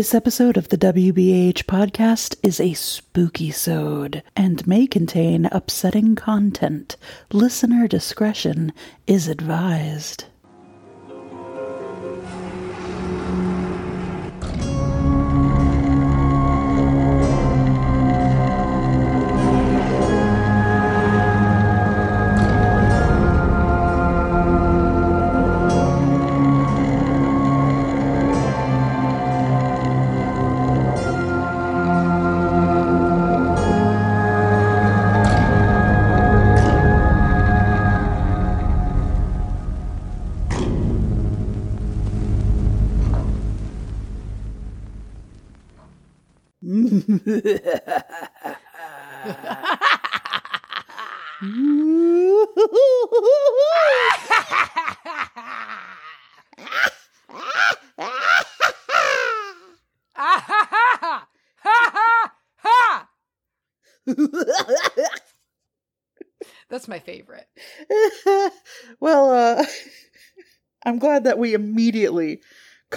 This episode of the WBH podcast is a spooky sode and may contain upsetting content. Listener discretion is advised.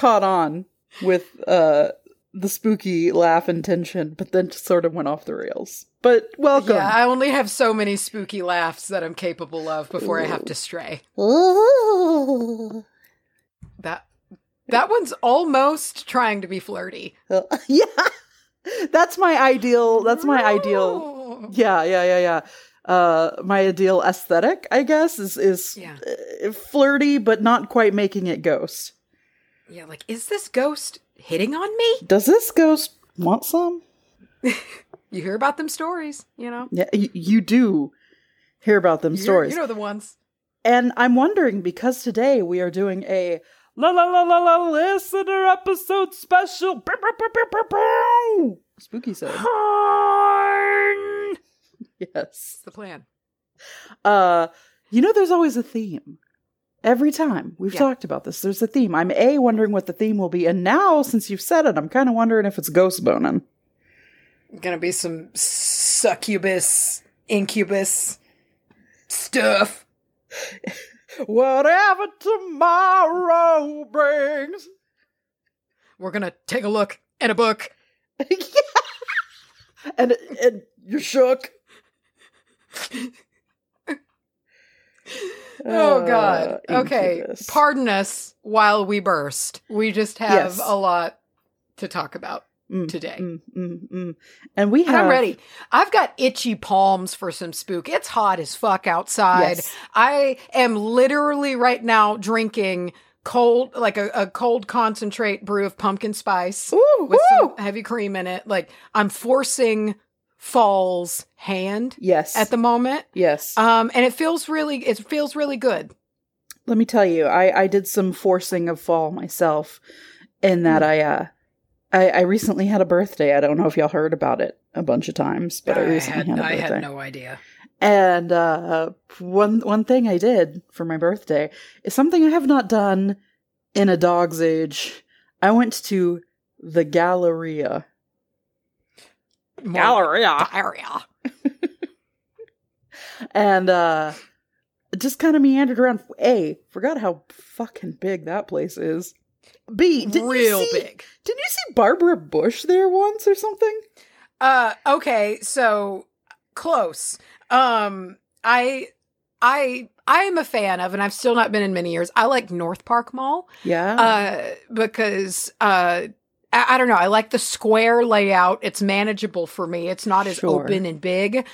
Caught on with uh, the spooky laugh and tension, but then just sort of went off the rails. But welcome. Yeah, I only have so many spooky laughs that I'm capable of before I have to stray. That that one's almost trying to be flirty. yeah, that's my ideal. That's my ideal. Oh. Yeah, yeah, yeah, yeah. Uh, my ideal aesthetic, I guess, is is Yeah. uh, flirty, but not quite making it ghost. Yeah, like is this ghost hitting on me? Does this ghost want some? You hear about them stories, you know. Yeah, y- you do hear about them You hear- stories. You know the ones. And I'm wondering because today we are doing a la la la la la listener episode special. Bow, bow, bow. Spooky so. Yes. It's the plan. Uh you know there's always a theme. Every time we've Yeah. talked about this, there's a theme. I'm A wondering what the theme will be, and now since you've said it, I'm kind of wondering if it's ghost boning. Gonna be some succubus, incubus stuff. Whatever tomorrow brings. We're gonna take a look in a book. yeah. and and you're shook. Oh Uh, God. Okay. incubus. Pardon us while we burst. We just have Yes. a lot to talk about Mm, today. mm, mm, mm. And we And have I'm ready. I've got itchy palms for some spook. It's hot as fuck outside. Yes. I am literally right now drinking cold, like a, a cold concentrate brew of pumpkin spice Ooh, with woo! some heavy cream in it. Like I'm forcing fall's hand yes at the moment. yes. Um, and it feels really, it feels really good. Let me tell you, I I did some forcing of fall myself, in that Mm. I uh. I, I recently had a birthday. I don't know if y'all heard about it a bunch of times, but I, recently had, a I had no idea. And uh, one one thing I did for my birthday is something I have not done in a dog's age. I went to the Galleria. Galleria. Diarrhea. And uh just kind of meandered around. A, forgot how fucking big that place is. B, didn't Real you see, big. Didn't you see Barbara Bush there once or something? Uh okay, so close. Um I I I am a fan of and I've still not been in many years. I like North Park Mall Yeah. uh because uh I, I don't know, I like the square layout. It's manageable for me. It's not as Sure. open and big.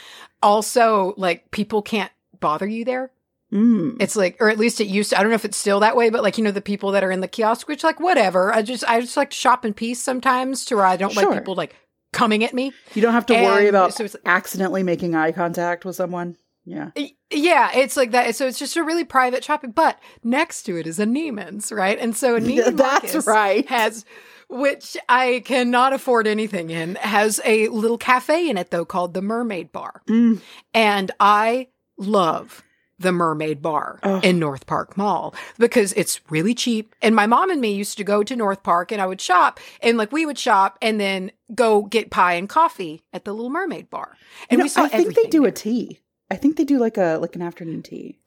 Also, like people can't bother you there. Mm. It's like, or at least it used to. I don't know if it's still that way, but like you know, the people that are in the kiosk, which like whatever. I just I just like to shop in peace sometimes, to where I don't Sure. like people like coming at me. You don't have to worry about so it's- accidentally making eye contact with someone. Yeah. Yeah, it's like that. So it's just a really private shopping. But next to it is a Neiman's, right? And so a Neiman that's Marcus right. has, which I cannot afford anything in, has a little cafe in it though called the Mermaid Bar, Mm. and I love the Mermaid Bar Oh. in North Park Mall because it's really cheap. And my mom and me used to go to North Park and I would shop and like we would shop and then go get pie and coffee at the Little Mermaid Bar. You And know, we saw I think they do there. a tea. I think they do like a like an afternoon tea.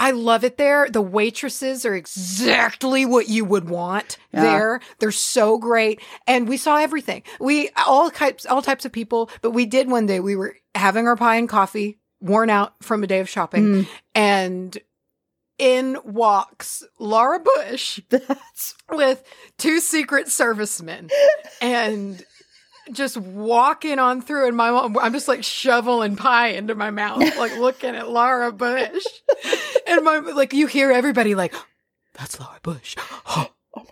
I love it there. The waitresses are exactly what you would want Yeah. there. They're so great. And we saw everything. We all types all types of people, but we did one day we were having our pie and coffee, worn out from a day of shopping, Mm, and in walks Laura Bush that's with two secret servicemen and just walking on through and my mom I'm just like shoveling pie into my mouth like looking at Laura Bush. And my like you hear everybody like that's Laura Bush.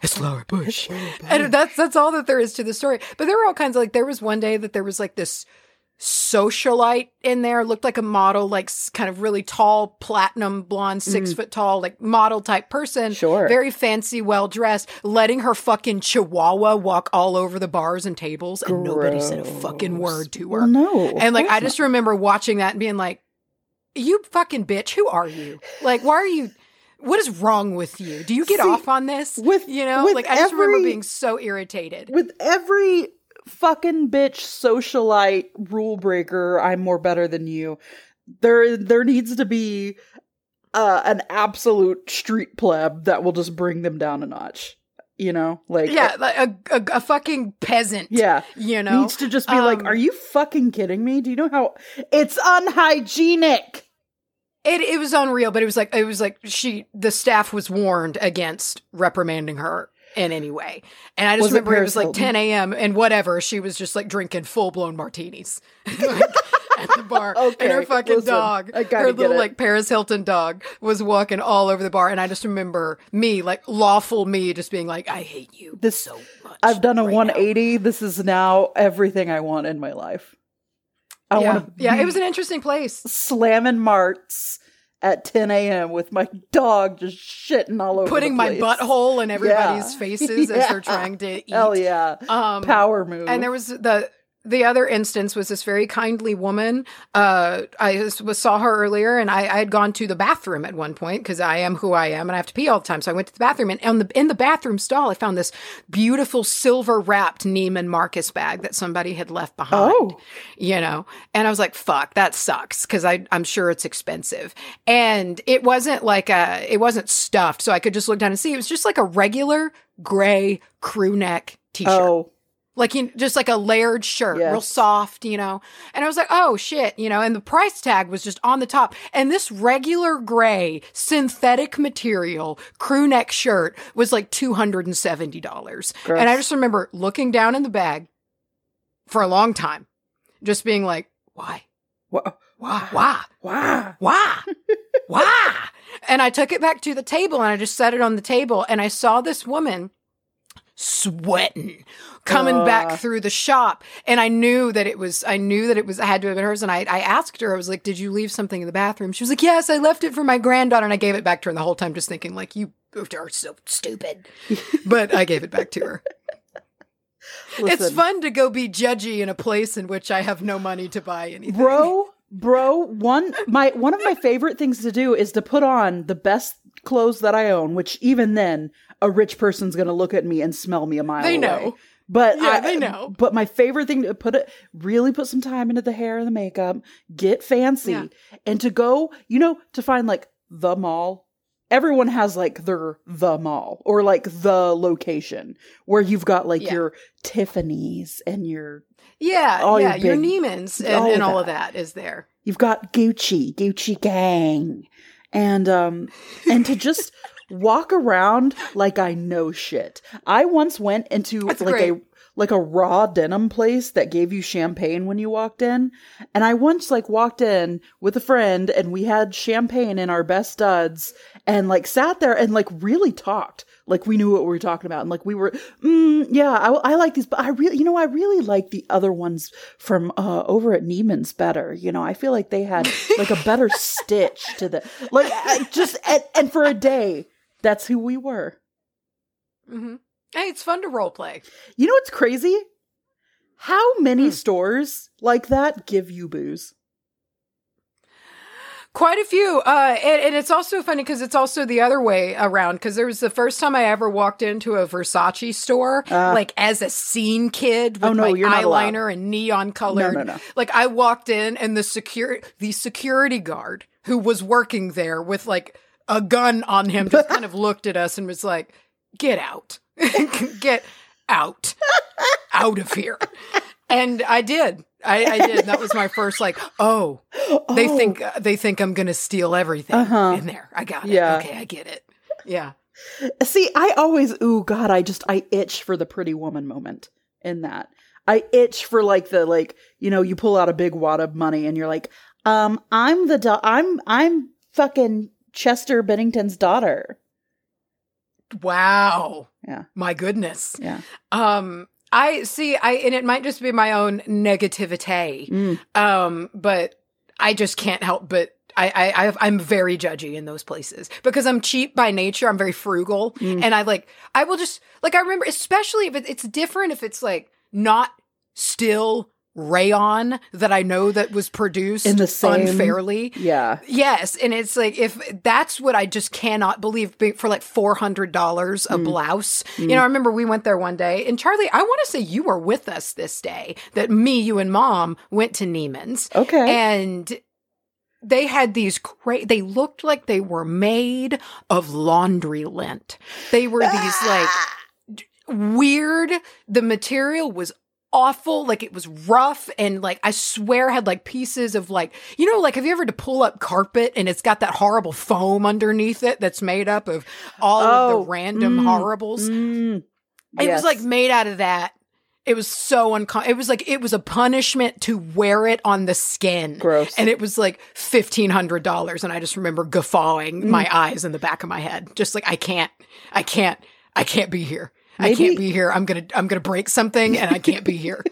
It's Laura Bush. And that's that's all that there is to the story. But there were all kinds of like there was one day that there was like this socialite in there. Looked like a model like kind of really tall platinum blonde six mm. foot tall like model type person. Sure. very fancy well dressed letting her fucking chihuahua walk all over the bars and tables and nobody said a fucking word to her. Well, no. and like i just remember watching that and being like you fucking bitch who are you? Like why are you what is wrong with you? Do you get See, off on this? with- you know like i just remember being so irritated. with every fucking bitch socialite rule breaker i'm more better than you. There there needs to be uh, an absolute street pleb that will just bring them down a notch you know? Like yeah like a, a, a fucking peasant yeah. you know? Needs to just be like Um, are you fucking kidding me? Do you know how it's unhygienic. It it was unreal, but it was like it was like she the staff was warned against reprimanding her in any way. And I just Was remember it, Paris was like 10 a.m. and whatever. She was just like drinking full blown martinis at the bar. Okay, and her fucking listen, dog, her little like Paris Hilton dog, was walking all over the bar. And I just remember me, like lawful me, just being like, I hate you This- so much. i've done a right now." 180 this is now everything i want in my life i yeah, want to yeah, it was an interesting place. slamming marts at 10 a.m. with my dog just shitting all over Putting my butthole in everybody's Yeah. faces as they're trying to eat. Hell yeah. Um, Power move. And there was the the other instance was this very kindly woman. Uh, I was, saw her earlier, and I, I had gone to the bathroom at one point because I am who I am, and I have to pee all the time. So I went to the bathroom, and on the in the bathroom stall, I found this beautiful silver wrapped Neiman Marcus bag that somebody had left behind. Oh. you know, and I was like, "Fuck, that sucks," because I I'm sure it's expensive, and it wasn't like a it wasn't stuffed, so I could just look down and see. It was just like a regular gray crew neck t-shirt oh, like you just like a layered shirt, Yes. real soft, you know. And I was like, oh shit, you know. And the price tag was just on the top. And this regular gray synthetic material crew neck shirt was like two hundred and seventy dollars. And I just remember looking down in the bag for a long time, just being like, why, why, why, why, wow. why? Why? And I took it back to the table and I just set it on the table and I saw this woman sweating coming Ugh. back through the shop. And I knew that it was I knew that it was I had to have been hers. And I I asked her I was like did you leave something in the bathroom? She was like yes I left it for my granddaughter. And I gave it back to her and the whole time just thinking like you are so stupid. But I gave it back to her. It's fun to go be judgy in a place in which I have no money to buy anything. Bro, bro. One my one of my favorite things to do is to put on the best clothes that I own. Which even then, a rich person's gonna look at me and smell me a mile. They away. know. But Yeah, I, they know. But my favorite thing to put it really put some time into the hair and the makeup, get fancy, Yeah. and to go, you know, to find like the mall. Everyone has like their the mall or like the location where you've got like Yeah. your Tiffany's and your Yeah, All yeah, your your Neiman's and, all and of all of that. is there. you've got Gucci, Gucci gang. And um and to just walk around like I know shit. I once went into That's like a great. Like a raw denim place that gave you champagne when you walked in. And I once like walked in with a friend and we had champagne in our best studs and like sat there and like really talked. Like we knew what we were talking about. And like we were, mm, yeah, I, I like these, but I really, you know, I really like the other ones from uh, over at Neiman's better. You know, I feel like they had like a better stitch to the, like I just, and, and for a day, that's who we were. Mm hmm Hey, it's fun to role play. You know what's crazy? How many Hmm. stores like that give you booze? Quite a few. Uh, and, and it's also funny because it's also the other way around. Because there was the first time I ever walked into a Versace store, Uh. like as a scene kid with Oh, no, my eyeliner and neon colored. No, no, no. Like I walked in and the secure the security guard who was working there with like a gun on him, just kind of looked at us and was like, "Get out, get out, out of here." And I did. I, I did. That was my first like, oh, they Oh, think they think I'm gonna steal everything Uh-huh. in there. I got it. Yeah. Okay, I get it. Yeah. See, I always, ooh, God, I just, I itch for the pretty woman moment in that. I itch for like the, like, you know, you pull out a big wad of money and you're like, um, I'm the, da- I'm, I'm fucking Chester Bennington's daughter. Wow. Yeah. My goodness. Yeah. Um, I see. I and it might just be my own negativity. Mm. Um, but I just can't help but. I, I, I- I'm very judgy in those places because I'm cheap by nature. I'm very frugal, Mm. and I like. I will just like. I remember, especially if it, it's different. If it's like not still rayon that I know that was produced In the same- unfairly. Yeah. Yes, and it's like if that's what I just cannot believe be- for like four hundred dollars a Mm. blouse. You know, I remember we went there one day, and Charlye, I want to say you were with us this day. That me, you, and Mom went to Neiman's, Okay. and they had these cra- They looked like they were made of laundry lint. They were these like weird. The material was awful. Like it was rough and like I swear had like pieces of like you know like have you ever to pull up carpet and it's got that horrible foam underneath it that's made up of all of Oh, the random mm, horribles. Mm. It Yes. was like made out of that. It was so uncom. It was like it was a punishment to wear it on the skin. gross. And it was like fifteen hundred dollars, and I just remember guffawing Mm. my eyes in the back of my head, just like I can't, I can't, I can't be here. I can't be here. I'm gonna, I'm gonna break something, and I can't be here.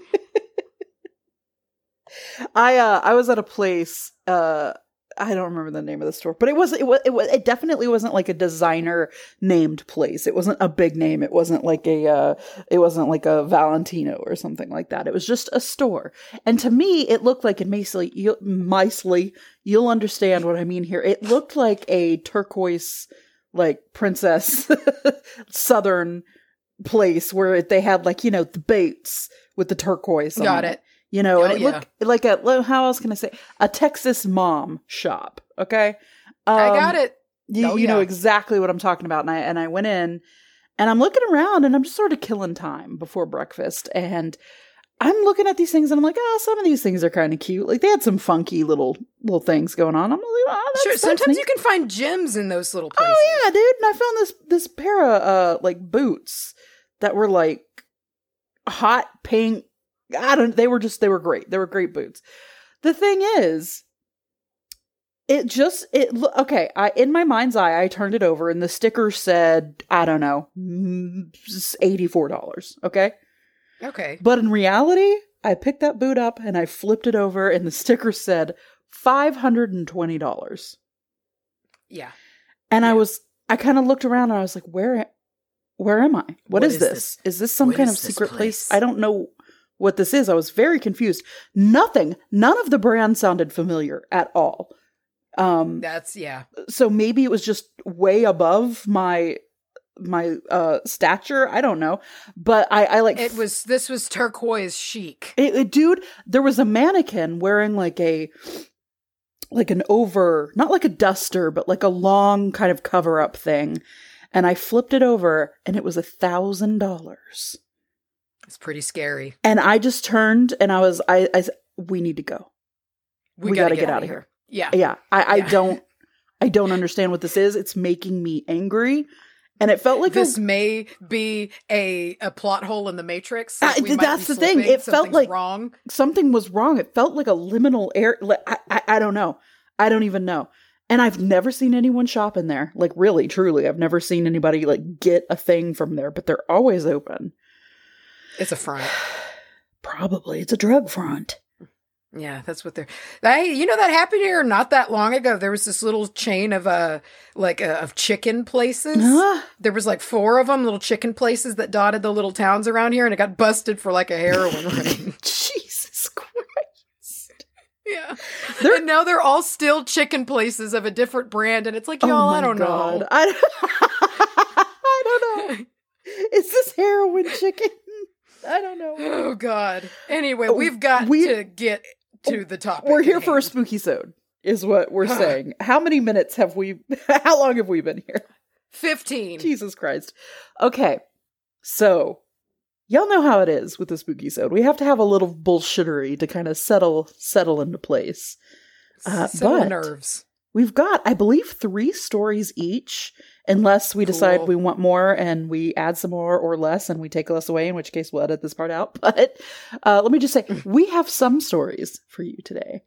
I uh I was at a place uh I don't remember the name of the store, but it was it was it, was, it definitely wasn't like a designer named place. It wasn't a big name. It wasn't like a uh it wasn't like a Valentino or something like that. It was just a store. And to me, it looked like and Macely, you you'll understand what I mean here. It looked like a turquoise like princess southern place where they had like, you know, the boots with the turquoise Got on it. you know, Oh, and it yeah. looked like a how else can I say a Texas mom shop. Okay, I Um, got it. You, Oh, you know exactly what I'm talking about, and I and I went in, and I'm looking around, and I'm just sort of killing time before breakfast, and I'm looking at these things, and I'm like, oh, some of these things are kind of cute. Like they had some funky little little things going on. I'm like, oh, that's, Sure. that's Sometimes neat. you can find gems in those little places. Oh yeah, dude! And I found this this pair of uh like boots that were like hot pink. I don't. They were just they were great. They were great boots. The thing is, it just it okay. I in my mind's eye, I turned it over, and the sticker said I don't know eighty four dollars. Okay, Okay. but in reality, I picked that boot up and I flipped it over, and the sticker said five hundred and twenty dollars. Yeah. And I was, I kind of looked around and I was like, where, where am I? What is, is this? this? Is this some What kind of secret place? place? I don't know what this is. I was very confused. Nothing, none of the brand sounded familiar at all. Um, That's yeah. so maybe it was just way above my, my, uh, stature. I don't know. But I, I like, It was this was turquoise chic. it, it- dude, there was a mannequin wearing like a like an over, not like a duster, but like a long kind of cover up thing. And I flipped it over and it was a thousand dollars. It's pretty scary. And I just turned and I was, I, I, we need to go. We, We gotta, gotta get, get out of here. here. Yeah. Yeah. I, I Yeah. don't, I don't understand what this is. It's making me angry. And it felt like this a, may be a a plot hole in the matrix. Uh, might that's the thing. It felt like- wrong. something was wrong. It felt like a liminal air. Like, I, I, I don't know. I don't even know. And I've never seen anyone shop in there. Like really, truly, I've never seen anybody like get a thing from there. But they're always open. It's a front. Probably it's a drug front. Yeah, that's what they're. Hey, you know that happened here not that long ago. There was this little chain of uh like uh, of chicken places. Huh? There was like four of them, little chicken places that dotted the little towns around here, and it got busted for like a heroin ring. Christ! Yeah, They're- and now they're all still chicken places of a different brand, and it's like, y'all, I don't know. I, I don't know. Is this heroin chicken? I don't know. Oh God. Anyway, Uh, we've got we- to get to the topic. We're here for a spooky sode. is what we're saying. How many minutes have we? How long have we been here? 15. Jesus Christ. Okay, so y'all know how it is with the spooky sode. We have to have a little bullshittery to kind of settle settle into place. Uh, Settle but- nerves. We've got, I believe, three stories each, unless we decide we want more and we add some more or less and we take less away, in which case we'll edit this part out. But uh, let me just say, we have some stories for you today.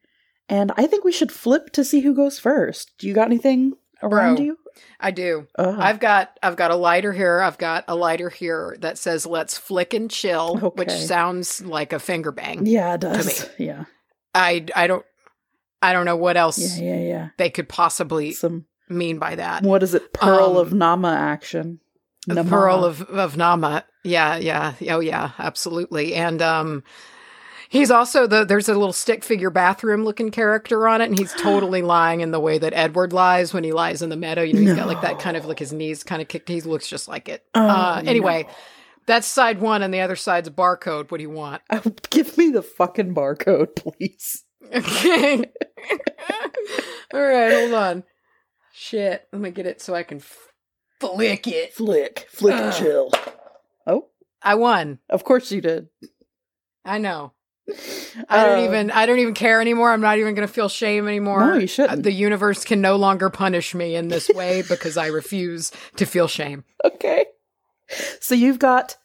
And I think we should flip to see who goes first. Do you got anything around Bro. you? I do. Uh, I've got I've got a lighter here. I've got a lighter here that says "Let's flick and chill," which sounds like a finger bang. yeah, it does. Yeah. I I don't I don't know what else Yeah, yeah, yeah. they could possibly Some, mean by that. what is it? Pearl Um, of Nama action. The Nama. Pearl of of Nama. Yeah, yeah. Oh yeah, absolutely. And um he's also the there's a little stick figure bathroom looking character on it and he's totally lying in the way that Edward lies when he lies in the meadow. You know, he's got like that kind of like his knees kind of kicked. He looks just like it. Oh, uh anyway, no. that's side 1 and the other side's barcode. What do you want? Oh, give me the fucking barcode, please. Okay. All right, hold on. Shit, let me get it so I can f- flick it. Flick, flick and chill. Oh, I won. of course you did. I know. I don't Uh, even I don't even care anymore. I'm not even going to feel shame anymore. No, you shouldn't. Uh, The universe can no longer punish me in this way because I refuse to feel shame. Okay. So you've got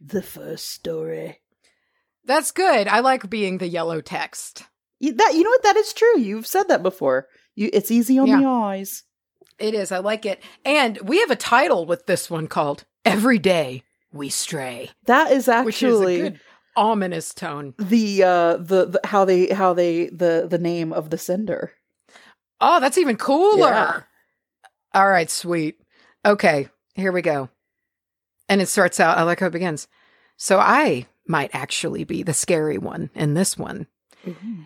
the first story. That's good. I like being the yellow text. You, that you know what? That is true. You've said that before. You, it's easy on Yeah. the eyes. It is. I like it. And we have a title with this one called Every Day We Stray, That is which is actually a good ominous tone. the uh the, the how they how they the the name of the sender. Oh, that's even cooler. Yeah. All right, sweet. Okay, here we go. And it starts out, I like how it begins. So I might actually be the scary one in this one.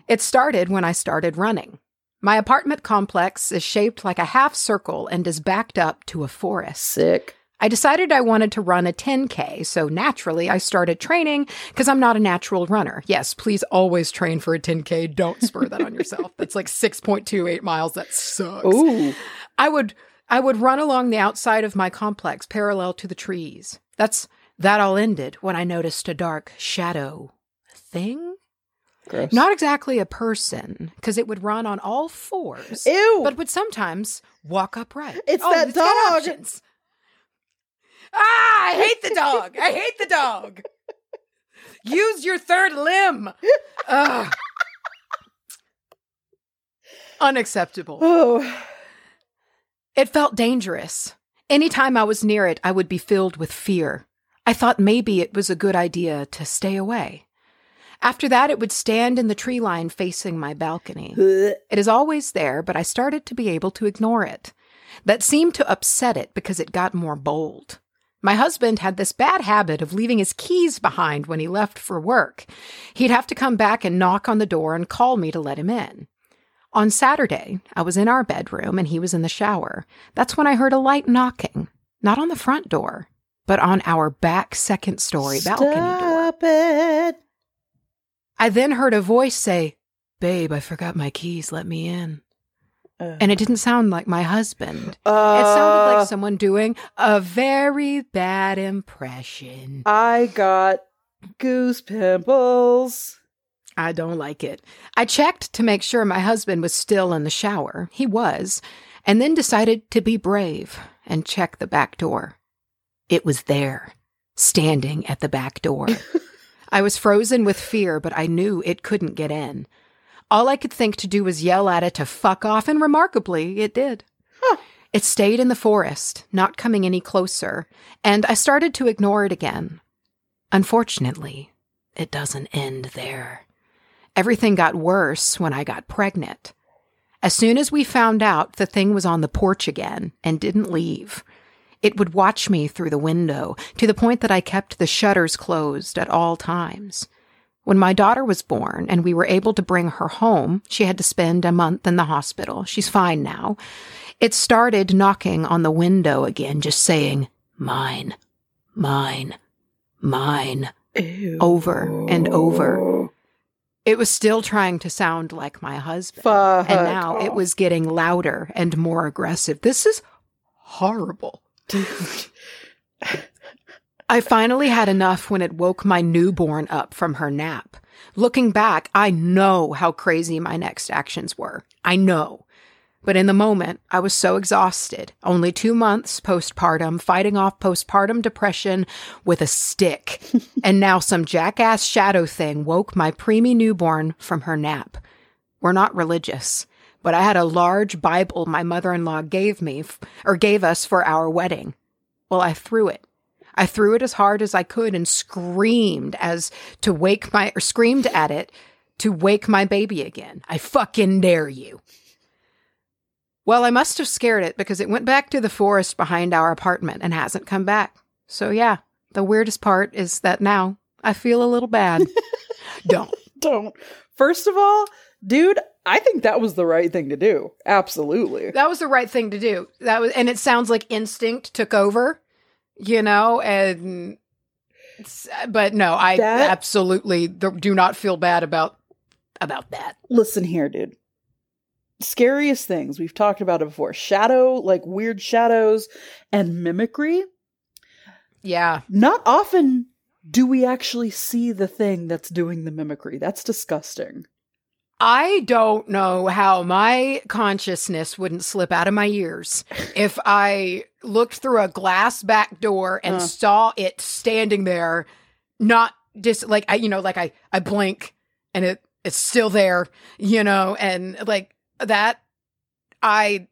It started when I started running. My apartment complex is shaped like a half circle and is backed up to a forest. Sick. I decided I wanted to run a 10K, so naturally I started training because I'm not a natural runner. Yes, please always train for a 10K. Don't spur that on yourself. That's like 6.28 miles. That sucks. Ooh. I would I would run along the outside of my complex parallel to the trees. That's that all ended when I noticed a dark shadow thing. Gross. Not exactly a person, because it would run on all fours, Ew. but would sometimes walk upright. It's Oh, that it's dog. Ah, I hate the dog. I hate the dog. Use your third limb. Ugh. Unacceptable. oh. It felt dangerous. Anytime I was near it, I would be filled with fear. I thought maybe it was a good idea to stay away. After that, it would stand in the tree line facing my balcony. It is always there, but I started to be able to ignore it. That seemed to upset it because it got more bold. My husband had this bad habit of leaving his keys behind when he left for work. He'd have to come back and knock on the door and call me to let him in. On Saturday, I was in our bedroom and he was in the shower. That's when I heard a light knocking, not on the front door, but on our back second story balcony door. Stop it. I then heard a voice say, Babe, I forgot my keys. Let me in. Uh, And it didn't sound like my husband. uh, It sounded like someone doing a very bad impression. I got goose pimples. I don't like it. I checked to make sure my husband was still in the shower. He was, and then decided to be brave and check the back door. It was there, standing at the back door. I was frozen with fear, but I knew it couldn't get in. All I could think to do was yell at it to fuck off, and remarkably, it did. Huh. It stayed in the forest, not coming any closer, and I started to ignore it again. Unfortunately, it doesn't end there. Everything got worse when I got pregnant. As soon as we found out, the thing was on the porch again and didn't leave. It would watch me through the window to the point that I kept the shutters closed at all times. When my daughter was born and we were able to bring her home, she had to spend a month in the hospital. She's fine now. It started knocking on the window again, just saying, mine, mine, mine, Ew. over and over. It was still trying to sound like my husband. Fuck. and now it was getting louder and more aggressive. This is horrible. I finally had enough when it woke my newborn up from her nap. Looking back, I know how crazy my next actions were. I know. But in the moment, I was so exhausted. Only two months postpartum, fighting off postpartum depression with a stick. and now some jackass shadow thing woke my preemie newborn from her nap. We're not religious, but I had a large Bible my mother in law gave me, f- or gave us for our wedding. Well, I threw it. I threw it as hard as I could and screamed as to wake my, or screamed at it to wake my baby again. I fucking dare you. Well, I must have scared it because it went back to the forest behind our apartment and hasn't come back. So, yeah, the weirdest part is that now I feel a little bad. Don't. Don't. First of all, dude, I think that was the right thing to do. Absolutely. That was the right thing to do. That was, and it sounds like instinct took over, you know, and, but no, I That- absolutely do not feel bad about, about that. Listen here, dude. Scariest things. We've talked about it before. Shadow, like weird shadows and mimicry. Yeah. Not often do we actually see the thing that's doing the mimicry. That's disgusting. I don't know how my consciousness wouldn't slip out of my ears if I looked through a glass back door and Uh. saw it standing there, not just like I, you know, like I, I blink and it, it's still there, you know, and like that, I,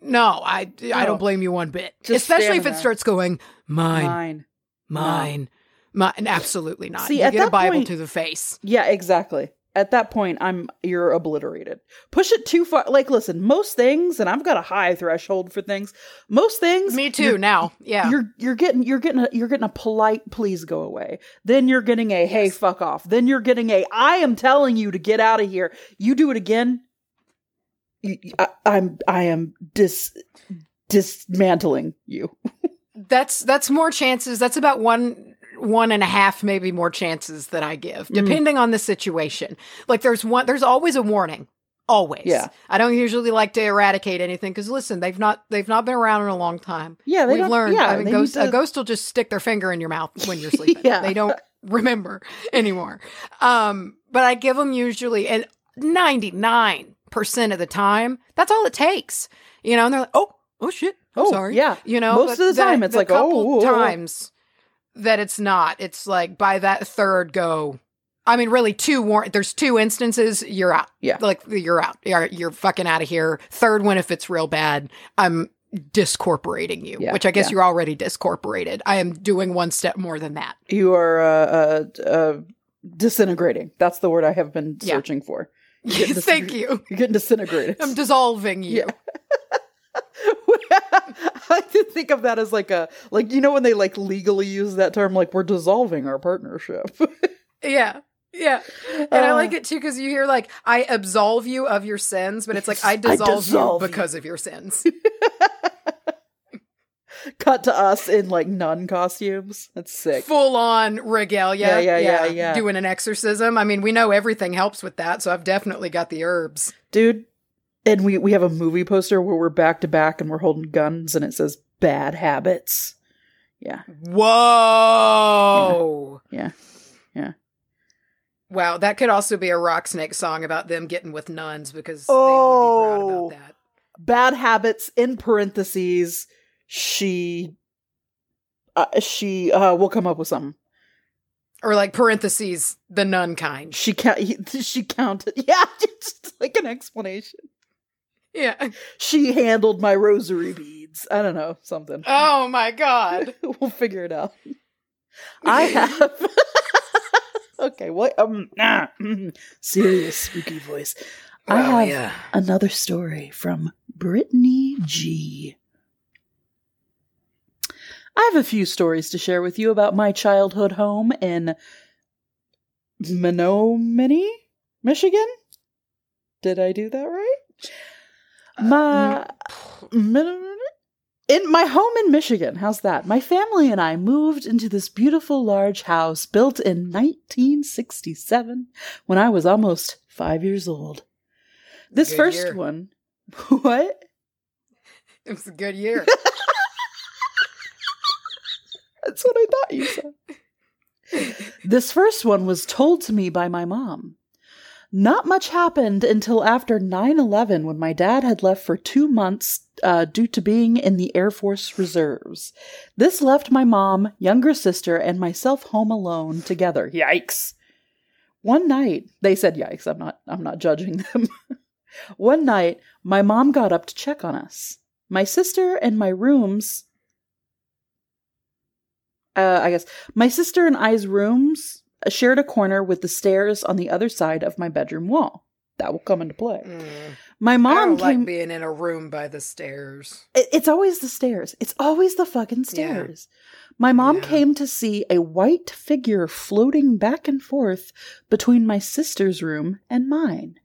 no, I, I don't blame you one bit, Just especially if it there. starts going mine, Mine. mine, mine. Absolutely not. See, you get a Bible point- to the face. Yeah, exactly. At that point, I'm you're obliterated. Push it too far. Like, listen, most things, and I've got a high threshold for things. Most things, Me too. now, yeah. You're you're getting you're getting a, you're getting a polite please go away. Then you're getting a hey Yes. fuck off. Then you're getting a I am telling you to get out of here. You do it again. you- I, I'm I am dis dismantling you. that's that's more chances that's about one one and a half maybe more chances that i give Mm. depending on the situation like there's one there's always a warning always Yeah. i don't usually like to eradicate anything because listen they've not they've not been around in a long time Yeah, they we've learned yeah, i mean ghost, to- a ghost will just stick their finger in your mouth when you're sleeping Yeah. they don't remember anymore um but i give them usually and 99% of the time that's all it takes you know and they're like oh oh shit I'm Oh, sorry yeah. you know Most of the time it's like, couple oh, oh, oh. times that it's not it's like by that third go i mean really two war there's two instances you're out Yeah. like you're out you're, you're fucking out of here third one if it's real bad i'm discorporating you Yeah, which i guess yeah. you're already discorporated i am doing one step more than that You are uh, uh, uh, disintegrating. That's the word I have been Yeah. searching for. You're thank you You're getting disintegrated. i'm dissolving you Yeah. I did think of that as like a like you know when they like legally use that term like we're dissolving our partnership. yeah yeah and i Uh, like it too because you hear like i absolve you of your sins but it's like i I dissolve, dissolve you you. because of your sins Cut to us in like nun costumes. That's sick. full on regalia. Yeah, yeah, yeah, yeah. Doing an exorcism. I mean, we know everything helps with that, so I've definitely got the herbs. Dude, and we we have a movie poster where we're back to back and we're holding guns and it says bad habits. Yeah. Whoa. Yeah. Yeah. Wow, that could also be a rock snake song about them getting with nuns because Oh. they would be proud about that. Bad habits in parentheses. She uh, she uh we'll come up with something. Or like parentheses, the nun kind. She count. She counted. Yeah, just like an explanation. Yeah. She handled my rosary beads. I don't know something. Oh my god. we'll figure it out. I have. okay, what? Um, nah, mm, serious spooky voice. I have yeah. another story from Brittany G. I have a few stories to share with you about my childhood home in Menominee, Michigan. Did I do that right? My mm. In my home in Michigan, how's that? My family and I moved into this beautiful large house built in 1967 when I was almost five years old. This Good first year. one, what? It was a good year. That's what I thought you said. this first one was told to me by my mom. Not much happened until after 9 11 when my dad had left for two months uh, due to being in the Air Force Reserves. This left my mom, younger sister, and myself home alone together. Yikes. One night, they said yikes, I'm not I'm not judging them. One night, my mom got up to check on us. My sister and my rooms uh, I guess my sister and I's rooms shared a corner with the stairs on the other side of my bedroom wall. That will come into play. Mm. My I mom don't came. like being in a room by the stairs. It- It's always the stairs. It's always the fucking stairs. My mom Yeah. came to see a white figure floating back and forth between my sister's room and mine.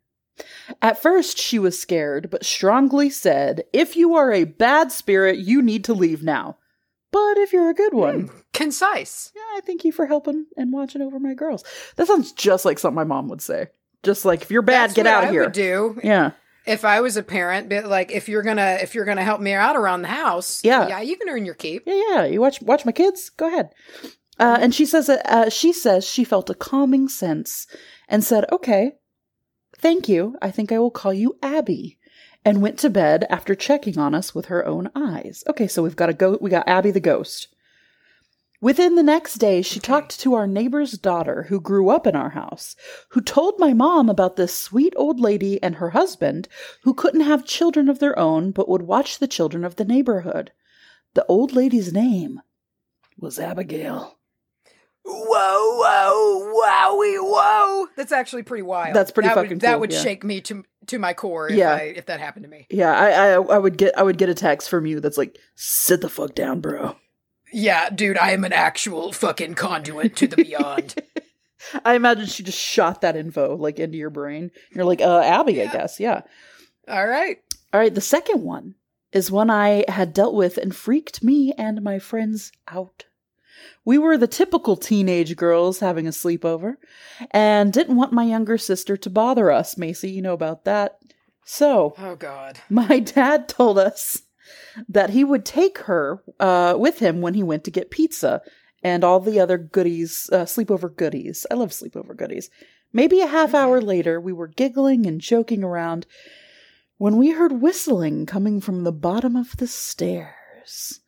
At first, she was scared, but strongly said, If you are a bad spirit, you need to leave now. But if you're a good one, Mm, Concise. yeah, I thank you for helping and watching over my girls. That sounds just like something my mom would say. Just like, if you're bad, That's get out I of here. Would do Yeah. if I was a parent. But like, if you're gonna if you're gonna help me out around the house, Yeah. yeah, you can earn your keep. Yeah, yeah. You watch watch my kids. Go ahead. Uh, and she says that uh, she says she felt a calming sense and said, "Okay, thank you. I think I will call you Abby." And went to bed after checking on us with her own eyes. Okay, so we've got a go. We got Abby the ghost. Within the next day, she Okay. talked to our neighbor's daughter who grew up in our house, who told my mom about this sweet old lady and her husband who couldn't have children of their own but would watch the children of the neighborhood. The old lady's name was Abigail. Whoa, whoa, wowie, whoa! That's actually pretty wild. That's pretty that fucking would, That would yeah. shake me to to my core if Yeah. I, if that happened to me. Yeah, I, I I would get I would get a text from you that's like, sit the fuck down, bro. Yeah, dude, I am an actual fucking conduit to the beyond. I imagine she just shot that info like into your brain. You're like, uh, Abby, I guess, yeah. All right. All right, the second one is one I had dealt with and freaked me and my friends out. We were the typical teenage girls having a sleepover and didn't want my younger sister to bother us, Macy. You know about that. So, Oh God. my dad told us that he would take her uh, with him when he went to get pizza and all the other goodies, uh, sleepover goodies. I love sleepover goodies. Maybe a half hour later, we were giggling and joking around when we heard whistling coming from the bottom of the stairs.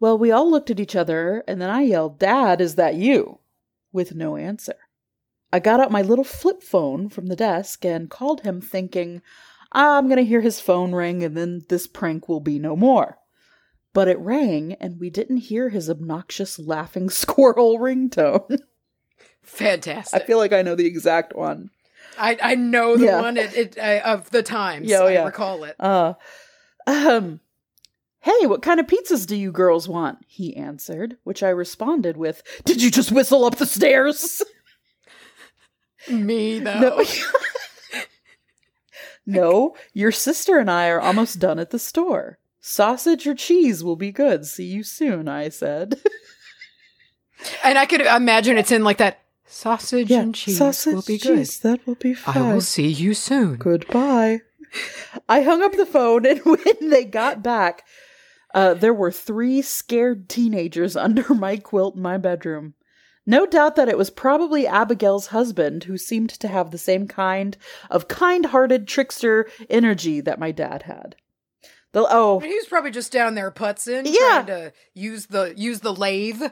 Well, we all looked at each other, and then I yelled, Dad, is that you? with no answer. I got out my little flip phone from the desk and called him, thinking, I'm going to hear his phone ring and then this prank will be no more. But it rang and we didn't hear his obnoxious laughing squirrel ringtone. Fantastic. I feel like I know the exact one. I, I know the Yeah. one it, it, of the times. Yeah, oh, I yeah. recall it. Uh, um, hey, what kind of pizzas do you girls want? He answered, which I responded with, Did you just whistle up the stairs? Me though. No. no, your sister and I are almost done at the store. Sausage or cheese will be good. See you soon, I said. And I could imagine it's in like that sausage and cheese sausage will be good. cheese, that will be fine. I will see you soon. Goodbye. I hung up the phone, and when they got back, uh, there were three scared teenagers under my quilt in my bedroom. No doubt that it was probably Abigail's husband who seemed to have the same kind of kind hearted trickster energy that my dad had. The, oh, He was probably just down there putzing, Yeah. trying to use the use the lathe. yeah,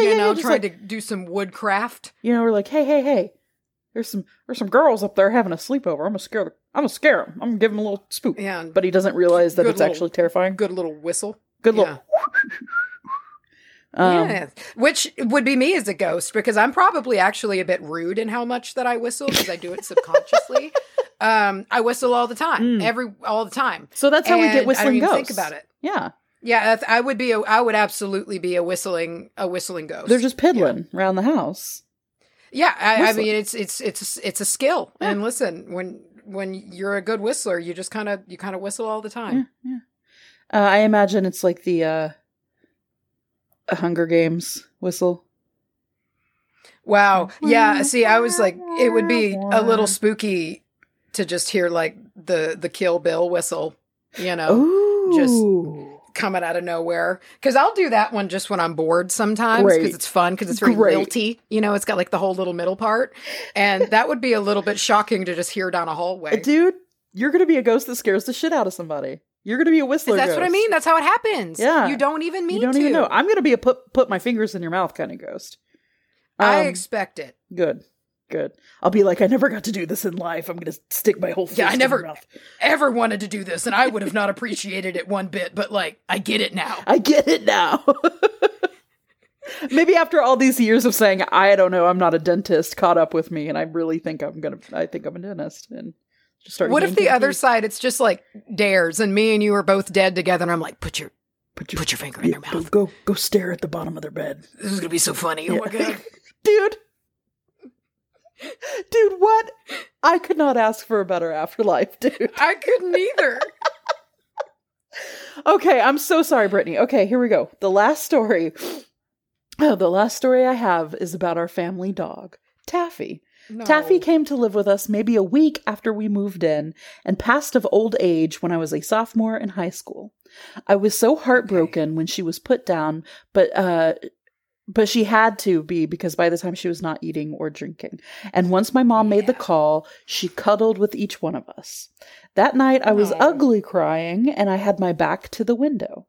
you yeah, know, yeah, trying like- to do some woodcraft. you know, we're like, hey, hey, hey, there's some there's some girls up there having a sleepover. I'm gonna scare them. I'm gonna scare him. I'm gonna give him a little spook. Yeah, But he doesn't realize that it's little- actually terrifying. good little whistle. Good little. Um, yeah, which would be me as a ghost because I'm probably actually a bit rude in how much that I whistle because I do it subconsciously. um, I whistle all the time, Mm. every all the time. So that's how we And get I whistling don't even ghosts. think about it. Yeah, Yeah, I would be. A, I would absolutely be a whistling a whistling ghost. they're just piddling around the house. Yeah, I, I mean it's it's it's it's a skill. Yeah. And listen, when when you're a good whistler, you just kind of you kind of whistle all the time. Yeah, Uh, I imagine it's like the uh, Hunger Games whistle. Wow. Yeah. See, I was like, it would be a little spooky to just hear like the the Kill Bill whistle, you know, Ooh. Coming out of nowhere. Because I'll do that one just when I'm bored sometimes because it's fun because it's very Great. lilty. You know, it's got like the whole little middle part, and that would be a little bit shocking to just hear down a hallway. dude, you're gonna be a ghost that scares the shit out of somebody. You're gonna be a whistler. That's what I mean. That's how it happens. Yeah. You don't even mean You don't to. even know. I'm gonna be a put put my fingers in your mouth kind of ghost. I Um, expect it. good, good. I'll be like, I never got to do this in life. I'm gonna stick my whole fist Yeah, I never-. Ever wanted to do this, and I would have not appreciated it one bit, but like, I get it now. I get it now. Maybe after all these years of saying I don't know, I'm not a dentist, caught up with me, and I really think I'm gonna. I think I'm a dentist, and just start. What if the other side, it's just like dares, and me and you are both dead together, and I'm like, put your Put your, put your finger in yeah, their mouth. go go stare at the bottom of their bed, This is gonna be so funny. Oh my god. dude. Dude, what? I could not ask for a better afterlife, dude. I couldn't either. Okay, I'm so sorry, Brittany. Okay, here we go. The last story. Oh, the last story I have is about our family dog, Taffy. No. Taffy came to live with us maybe a week after we moved in and passed of old age when I was a sophomore in high school. I was so heartbroken when she was put down, but uh but she had to be because by the time she was not eating or drinking. And once my mom made the call, she cuddled with each one of us. That night I was Aw. ugly crying and I had my back to the window.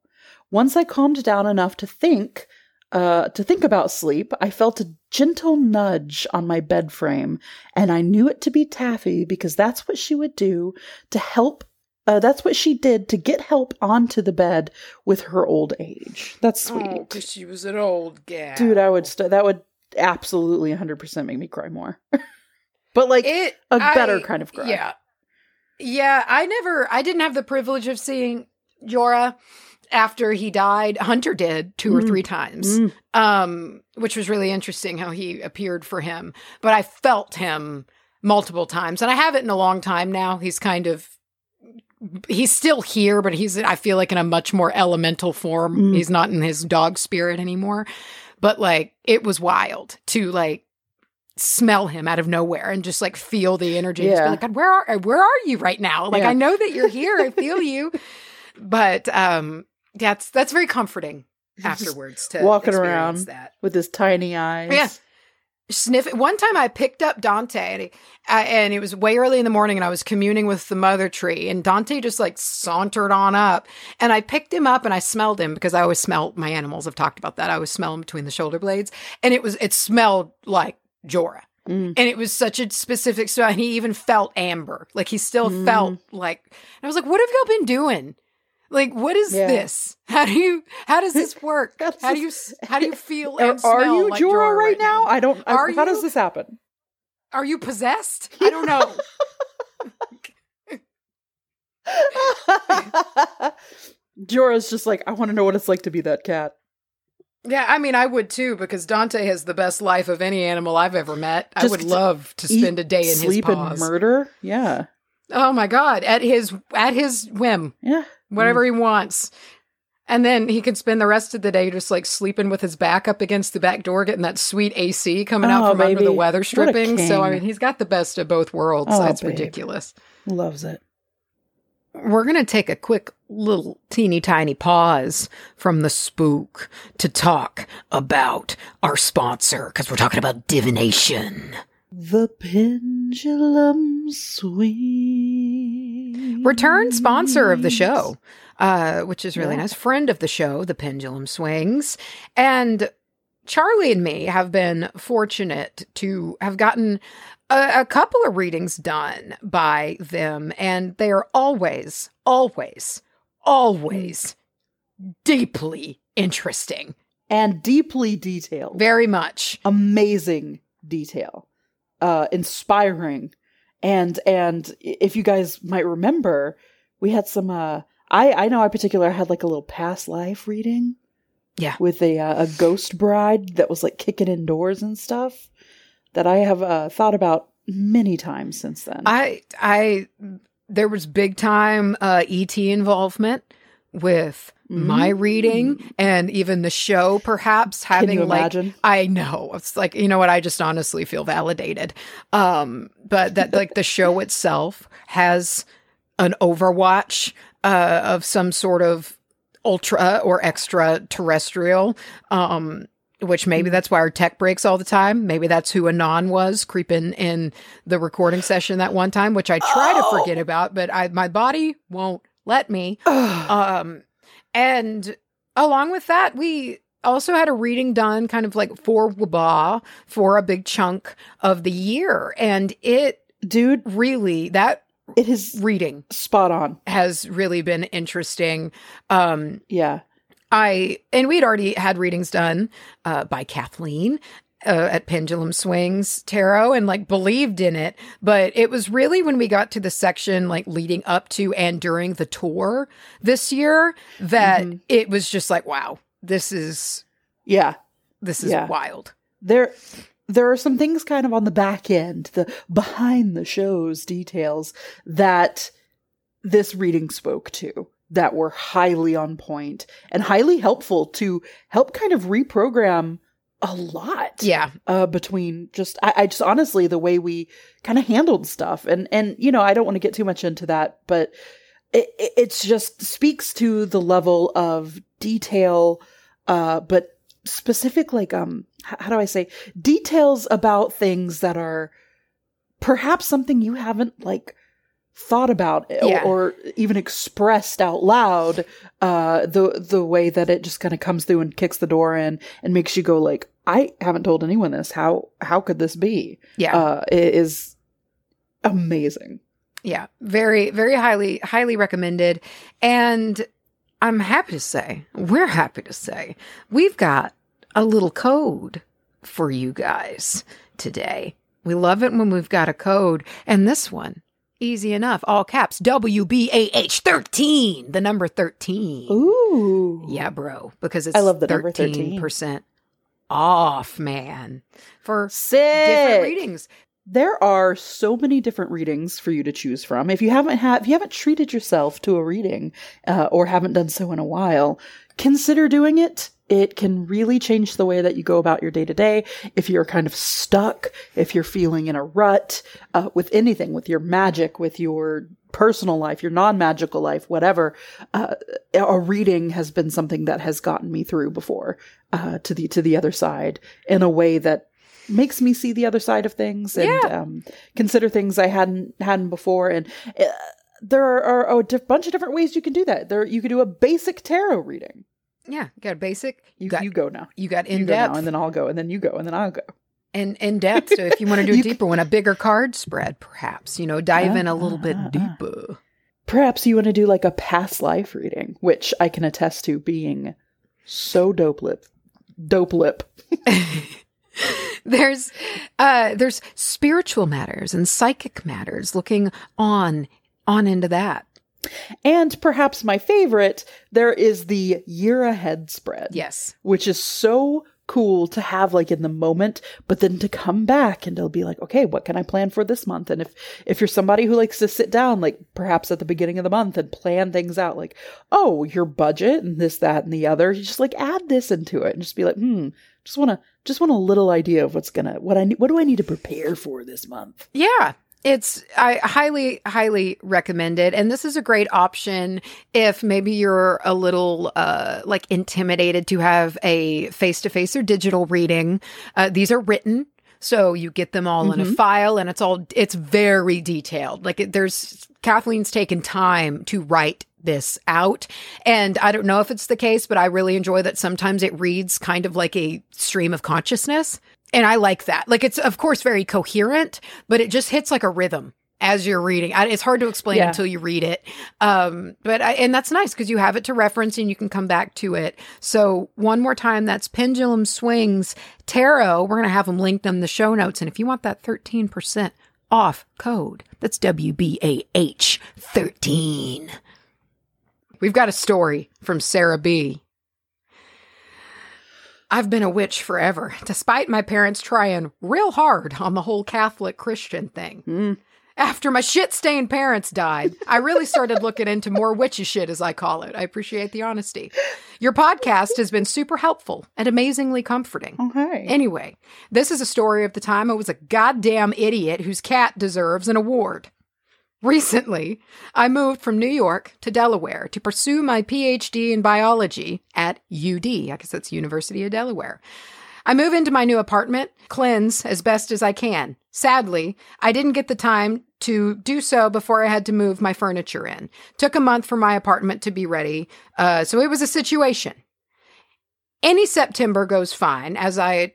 Once I calmed down enough to think uh, to think about sleep, I felt a gentle nudge on my bed frame, and I knew it to be Taffy because that's what she would do to help. Uh, that's what she did to get help onto the bed with her old age. That's sweet, Oh, because she was an old gal. dude. I would st- that would absolutely 100% make me cry more, but like it a better kind of cry. Yeah. Yeah, I never I didn't have the privilege of seeing Jorah after he died. Hunter did two or Mm. three times. Mm. Um, which was really interesting how he appeared for him. But I felt him multiple times. And I haven't in a long time now. He's kind of he's still here, but he's I feel like in a much more elemental form. Mm. He's not in his dog spirit anymore. But like it was wild to like smell him out of nowhere and just like feel the energy. Just be Yeah. like, God, where are where are you right now? Like Yeah. I know that you're here. I feel you. But um that's that's very comforting afterwards to walking around. that. with his tiny eyes. Yeah. Sniff. One time I picked up Dante and, he, uh, and it was way early in the morning and I was communing with the mother tree and Dante just like sauntered on up and I picked him up and I smelled him because I always smell my animals. I've talked about that. I always smell him between the shoulder blades and it was, it smelled like Jorah. Mm. And it was such a specific smell. And he even felt amber. Like he still Mm. felt like, and I was like, what have y'all been doing? Like, what is Yeah. this? How do you, how does this work? How do you, how do you feel Are, and are smell you like Jorah right now? I don't. I- Are how does this happen? Are you possessed? I don't know. Jorah's just like, I want to know what it's like to be that cat. yeah, I mean, I would too because Dante has the best life of any animal I've ever met. I would love to spend a day in his sleep paws. and murder. Yeah, oh my god, at his at his whim, yeah. Whatever mm. he wants. And then he can spend the rest of the day just like sleeping with his back up against the back door, getting that sweet AC coming out Oh, from under the weather stripping. So I mean, he's got the best of both worlds. Oh, it's babe. ridiculous. Loves it. We're going to take a quick little teeny tiny pause from the spook to talk about our sponsor because we're talking about divination. The pendulum swing. Return sponsor of the show, uh, which is really Yeah. nice. Friend of the show, The Pendulum Swings. And Charlye and me have been fortunate to have gotten a, a couple of readings done by them, and they are always, always, always deeply interesting. and deeply detailed. Very much. amazing detail, uh, inspiring, and and if you guys might remember, we had some. Uh, I I know I particular had like a little past life reading. Yeah. with a uh, a ghost bride that was like kicking indoors and stuff that I have uh, thought about many times since then. I I there was big time uh ET involvement with my reading and even the show perhaps Can having like imagine? I know. It's like, you know what? I just honestly feel validated. Um, but that like the show itself has an overwatch uh, of some sort of ultra or extraterrestrial. Um, which maybe that's why our tech breaks all the time. Maybe that's who Anon was creeping in the recording session that one time, which I try to forget about, but I my body won't let me. Um, and along with that, we also had a reading done kind of like for Waba for a big chunk of the year. And it Dude, really, that it is reading spot on. has really been interesting. Um, Yeah. I, and we'd already had readings done uh, by Kathleen. Uh, at Pendulum Swings Tarot and like believed in it. But it was really when we got to the section like leading up to and during the tour this year that Mhm. it was just like, wow, this is Yeah. this is Yeah. wild. there there are some things kind of on the back end the behind the shows details that this reading spoke to that were highly on point and highly helpful to help kind of reprogram a lot Yeah. uh between just I, I just honestly the way we kind of handled stuff and and you know i don't want to get too much into that but it, it it's just speaks to the level of detail uh but specific like um how do i say details about things that are perhaps something you haven't like thought about or- or even expressed out loud uh the the way that it just kind of comes through and kicks the door in and makes you go like i haven't told anyone this how how could this be Yeah. uh it is amazing Yeah, very, very highly, highly recommended. And I'm happy to say, we're happy to say, we've got a little code for you guys today. We love it when we've got a code. And this one, easy enough, all caps WBAH 13, the number 13. ooh Yeah, bro, because it's I love the number 13. 13% off, man, for sick different readings. there are so many different readings for you to choose from. If you haven't had, if you haven't treated yourself to a reading, uh, or haven't done so in a while, consider doing it. It can really change the way that you go about your day to day. If you're kind of stuck, if you're feeling in a rut, uh, with anything, with your magic, with your personal life, your non-magical life, whatever, uh, a reading has been something that has gotten me through before, uh, to the, to the other side in a way that makes me see the other side of things and Yeah. um, consider things I hadn't hadn't before. And uh, there are, are a di- bunch of different ways you can do that. There, you could do a basic tarot reading. Yeah, you got a basic, You you got, you go now. you got You in now, depth. and then I'll go, and then you go, and then I'll go. And in depth. So if you want to do a deeper one, a bigger card spread, perhaps you know, dive in a little Ah, bit ah. deeper. Perhaps you want to do like a past life reading, which I can attest to being so dope lip, dope lip. there's uh there's spiritual matters and psychic matters. Looking on on into that. And perhaps my favorite, there is the year ahead spread. Yes. which is so cool to have like in the moment but then to come back and it'll be like okay what can i plan for this month and if if you're somebody who likes to sit down like perhaps at the beginning of the month and plan things out like oh your budget and this that and the other you just like add this into it and just be like hmm just want to just want a little idea of what's gonna what i need what do i need to prepare for this month Yeah. It's I highly highly recommend it and this is a great option if maybe you're a little uh like intimidated to have a face-to-face or digital reading. Uh, these are written so you get them all in a Mhm. file and it's all it's very detailed. Like it, there's Kathleen's taken time to write this out and I don't know if it's the case but I really enjoy that sometimes it reads kind of like a stream of consciousness. And I like that. Like it's of course very coherent, but it just hits like a rhythm as you're reading. I, it's hard to explain Yeah. until you read it. Um, but I, and that's nice because you have it to reference and you can come back to it. So one more time, that's Pendulum Swings Tarot. We're gonna have them linked in the show notes. And if you want that 13% off code, that's WBAH 13. We've got a story from Sarah B. I've been a witch forever, despite my parents trying real hard on the whole Catholic Christian thing. Hmm. After my shit stained parents died, I really started looking into more witchy shit, as I call it. I appreciate the honesty. Your podcast has been super helpful and amazingly comforting. Okay. Anyway, this is a story of the time I was a goddamn idiot whose cat deserves an award. Recently, I moved from New York to Delaware to pursue my PhD in biology at UD. I guess that's University of Delaware. I move into my new apartment, cleanse as best as I can. Sadly, I didn't get the time to do so before I had to move my furniture in. Took a month for my apartment to be ready, uh, so it was a situation. Any September goes fine as I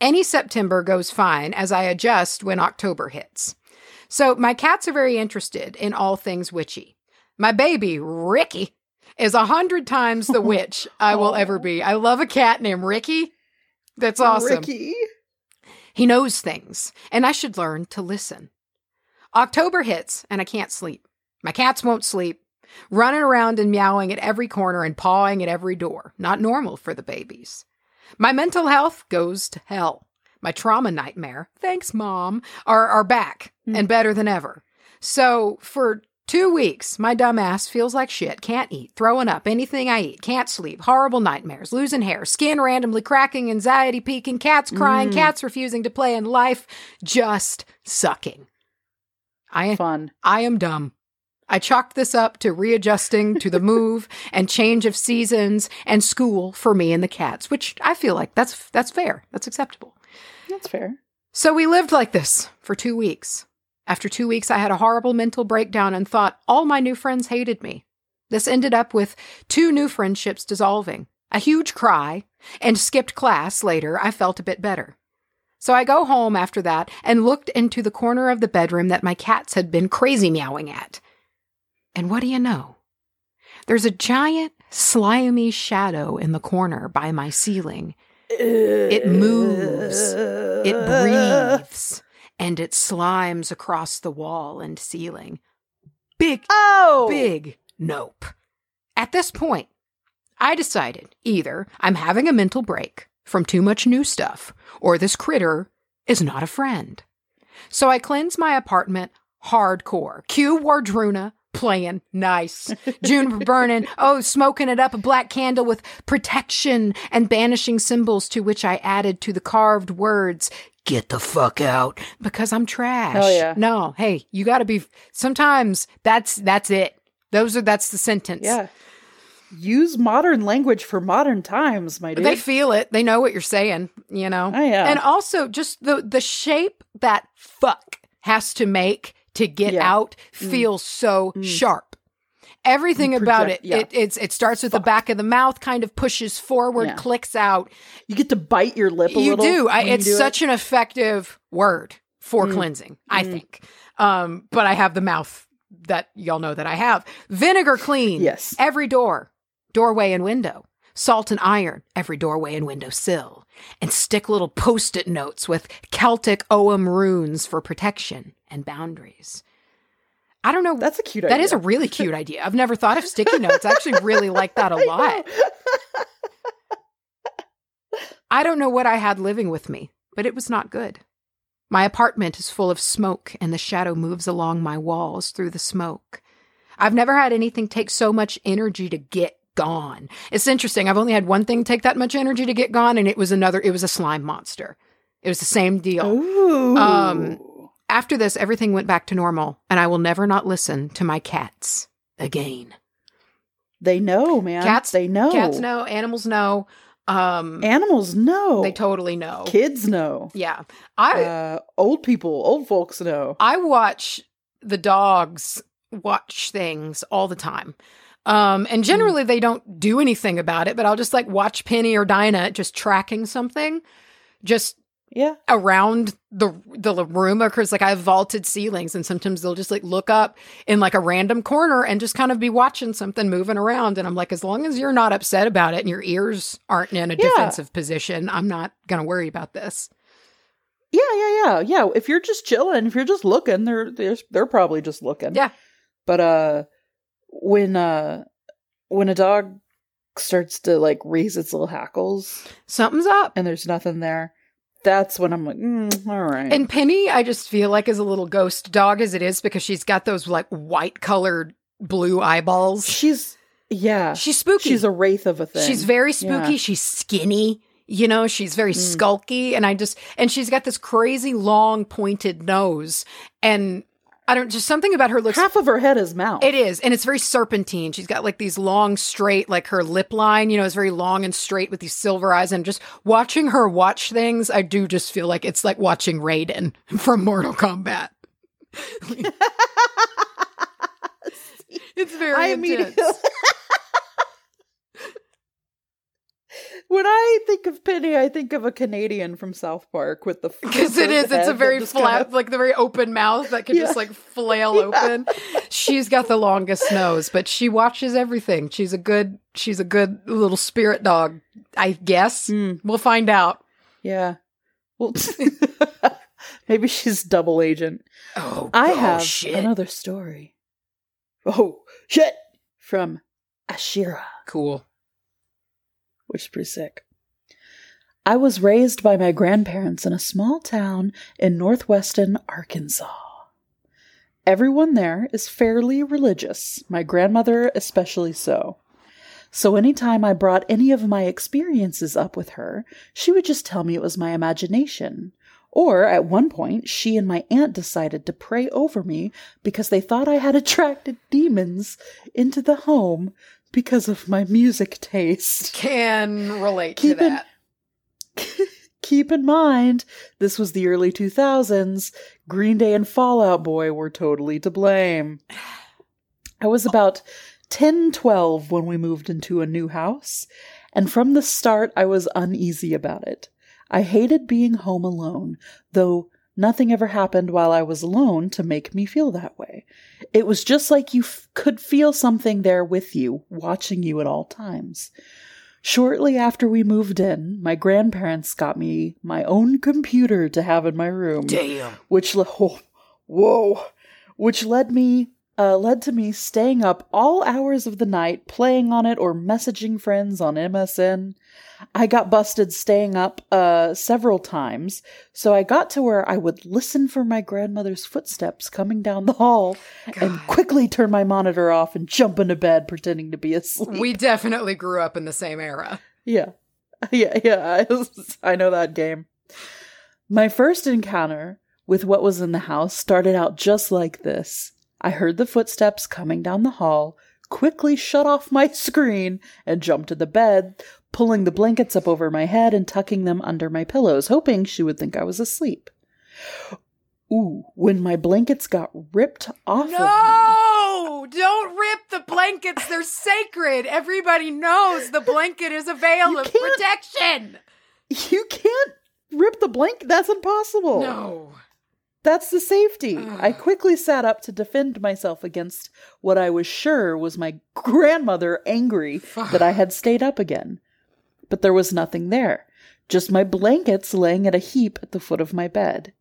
any September goes fine as I adjust when October hits. So my cats are very interested in all things witchy. My baby, Ricky, is a hundred times the witch I will ever be. I love a cat named Ricky. That's awesome. Ricky. He knows things, and I should learn to listen. October hits, and I can't sleep. My cats won't sleep, running around and meowing at every corner and pawing at every door. Not normal for the babies. My mental health goes to hell. My trauma nightmare, thanks, mom, are, are back and mm-hmm. better than ever. So for two weeks, my dumb ass feels like shit, can't eat, throwing up anything I eat, can't sleep, horrible nightmares, losing hair, skin randomly cracking, anxiety peaking, cats crying, mm. cats refusing to play, and life just sucking. I Fun. I am dumb. I chalked this up to readjusting to the move and change of seasons and school for me and the cats, which I feel like that's that's fair. That's acceptable. That's fair. So we lived like this for 2 weeks. After 2 weeks I had a horrible mental breakdown and thought all my new friends hated me. This ended up with two new friendships dissolving, a huge cry, and skipped class later. I felt a bit better. So I go home after that and looked into the corner of the bedroom that my cats had been crazy meowing at. And what do you know? There's a giant, slimy shadow in the corner by my ceiling. It moves. It breathes. And it slimes across the wall and ceiling. Big, Oh, big nope. At this point, I decided either I'm having a mental break from too much new stuff, or this critter is not a friend. So I cleanse my apartment hardcore. Cue Wardruna playing nice. Juniper burning, oh, smoking it up, a black candle with protection and banishing symbols to which I added to the carved words, get the fuck out because I'm trash. Hell yeah. No, hey, you got to be sometimes that's that's it. Those are that's the sentence. Yeah. Use modern language for modern times, my dude. They feel it. They know what you're saying, you know. Oh, yeah. And also just the the shape that fuck has to make to get Yeah. out feels so sharp. Everything You about it, yeah. it it's it starts with the back of the mouth, kind of pushes forward, Yeah. clicks out. you get to bite your lip a you little. do. I, when you it's do it. such an effective word for Mm. cleansing, I Mm. think. Um, but I have the mouth that y'all know that I have. Vinegar clean. Yes. Every door, doorway and window. Salt and iron, every doorway and window sill. And stick little post it notes with Celtic Ogham runes for protection and boundaries. I don't know. That's a cute That idea. is a really cute idea. I've never thought of sticky notes. I actually really like that a lot. I don't know what I had living with me, but it was not good. My apartment is full of smoke, and the shadow moves along my walls through the smoke. I've never had anything take so much energy to get gone. It's interesting. I've only had one thing take that much energy to get gone, and it was another, it was a slime monster. It was the same deal. Ooh. Um, After this, everything went back to normal, and I will never not listen to my cats again. they know, man. Cats- They know. Cats know, animals know. Um, Animals know. they totally know. Kids know. Yeah. I, Uh, old people, old folks know. I watch the dogs watch things all the time. Um, and generally they don't do anything about it, but I'll just like watch Penny or Dinah just tracking something just Yeah. around the the room because like I have vaulted ceilings and sometimes they'll just like look up in like a random corner and just kind of be watching something moving around and I'm like as long as you're not upset about it and your ears aren't in a Yeah. defensive position, I'm not to worry about this. Yeah, yeah, yeah, yeah. If you're just chilling, if you're just looking, they're they're they're probably just looking. Yeah. But uh, when uh, when a dog starts to like raise its little hackles Something's up. and there's nothing there, that's when I'm like, mm, all right. And Penny, I just feel like is a little ghost dog as it is because she's got those like white colored blue eyeballs. she's yeah, She's spooky. she's a wraith of a thing. She's very spooky. Yeah. She's skinny. You know, she's very Mm. skulky. And I just, and she's got this crazy long pointed nose. And I don't, just something about her looks. half of her head is mouth. It is. And it's very serpentine. She's got like these long, straight, like her lip line, you know, is very long and straight with these silver eyes. And just watching her watch things, I do just feel like it's like watching Raiden from Mortal Kombat. it's very I intense. immediately. When I think of Penny, I think of a Canadian from South Park with the Because it is, it's a very flat, kind of- like the very open mouth that can Yeah. just like flail open. She's got the longest nose, but she watches everything. She's a good, she's a good little spirit dog, I guess. Mm, We'll find out. yeah. Well, maybe she's double agent. Oh, I oh, have shit. another story. Oh shit! From Ashira. cool. Which is pretty sick. I was raised by my grandparents in a small town in northwestern Arkansas. Everyone there is fairly religious, my grandmother especially so. So anytime I brought any of my experiences up with her, she would just tell me it was my imagination. Or at one point, she and my aunt decided to pray over me because they thought I had attracted demons into the home because of my music taste. Can relate Keep to that. Keep in mind, this was the early 2000s. Green Day and Fall Out Boy were totally to blame. I was about 10, 12 when we moved into a new house, and from the start I was uneasy about it. I hated being home alone, though nothing ever happened while I was alone to make me feel that way. It was just like you f- could feel something there with you, watching you at all times. Shortly after we moved in, my grandparents got me my own computer to have in my room, Damn. which le- oh, whoa, which led me uh, led to me staying up all hours of the night playing on it or messaging friends on MSN. I got busted staying up uh, several times, so I got to where I would listen for my grandmother's footsteps coming down the hall and quickly turn my monitor off and jump into bed pretending to be asleep. We definitely grew up in the same era. Yeah. Yeah, yeah. I, I know that game. My first encounter with what was in the house started out just like this. I heard the footsteps coming down the hall, quickly shut off my screen, and jumped to the bed, pulling the blankets up over my head and tucking them under my pillows, hoping she would think I was asleep. Ooh, when my blankets got ripped off of me. No! Don't rip the blankets. They're sacred. Everybody knows the blanket is a veil of protection. You can't rip the blanket. That's impossible. No. That's the safety. Ugh. I ah. quickly sat up to defend myself against what I was sure was my grandmother angry that I had stayed up again. But there was nothing there, just my blankets laying at a heap at the foot of my bed.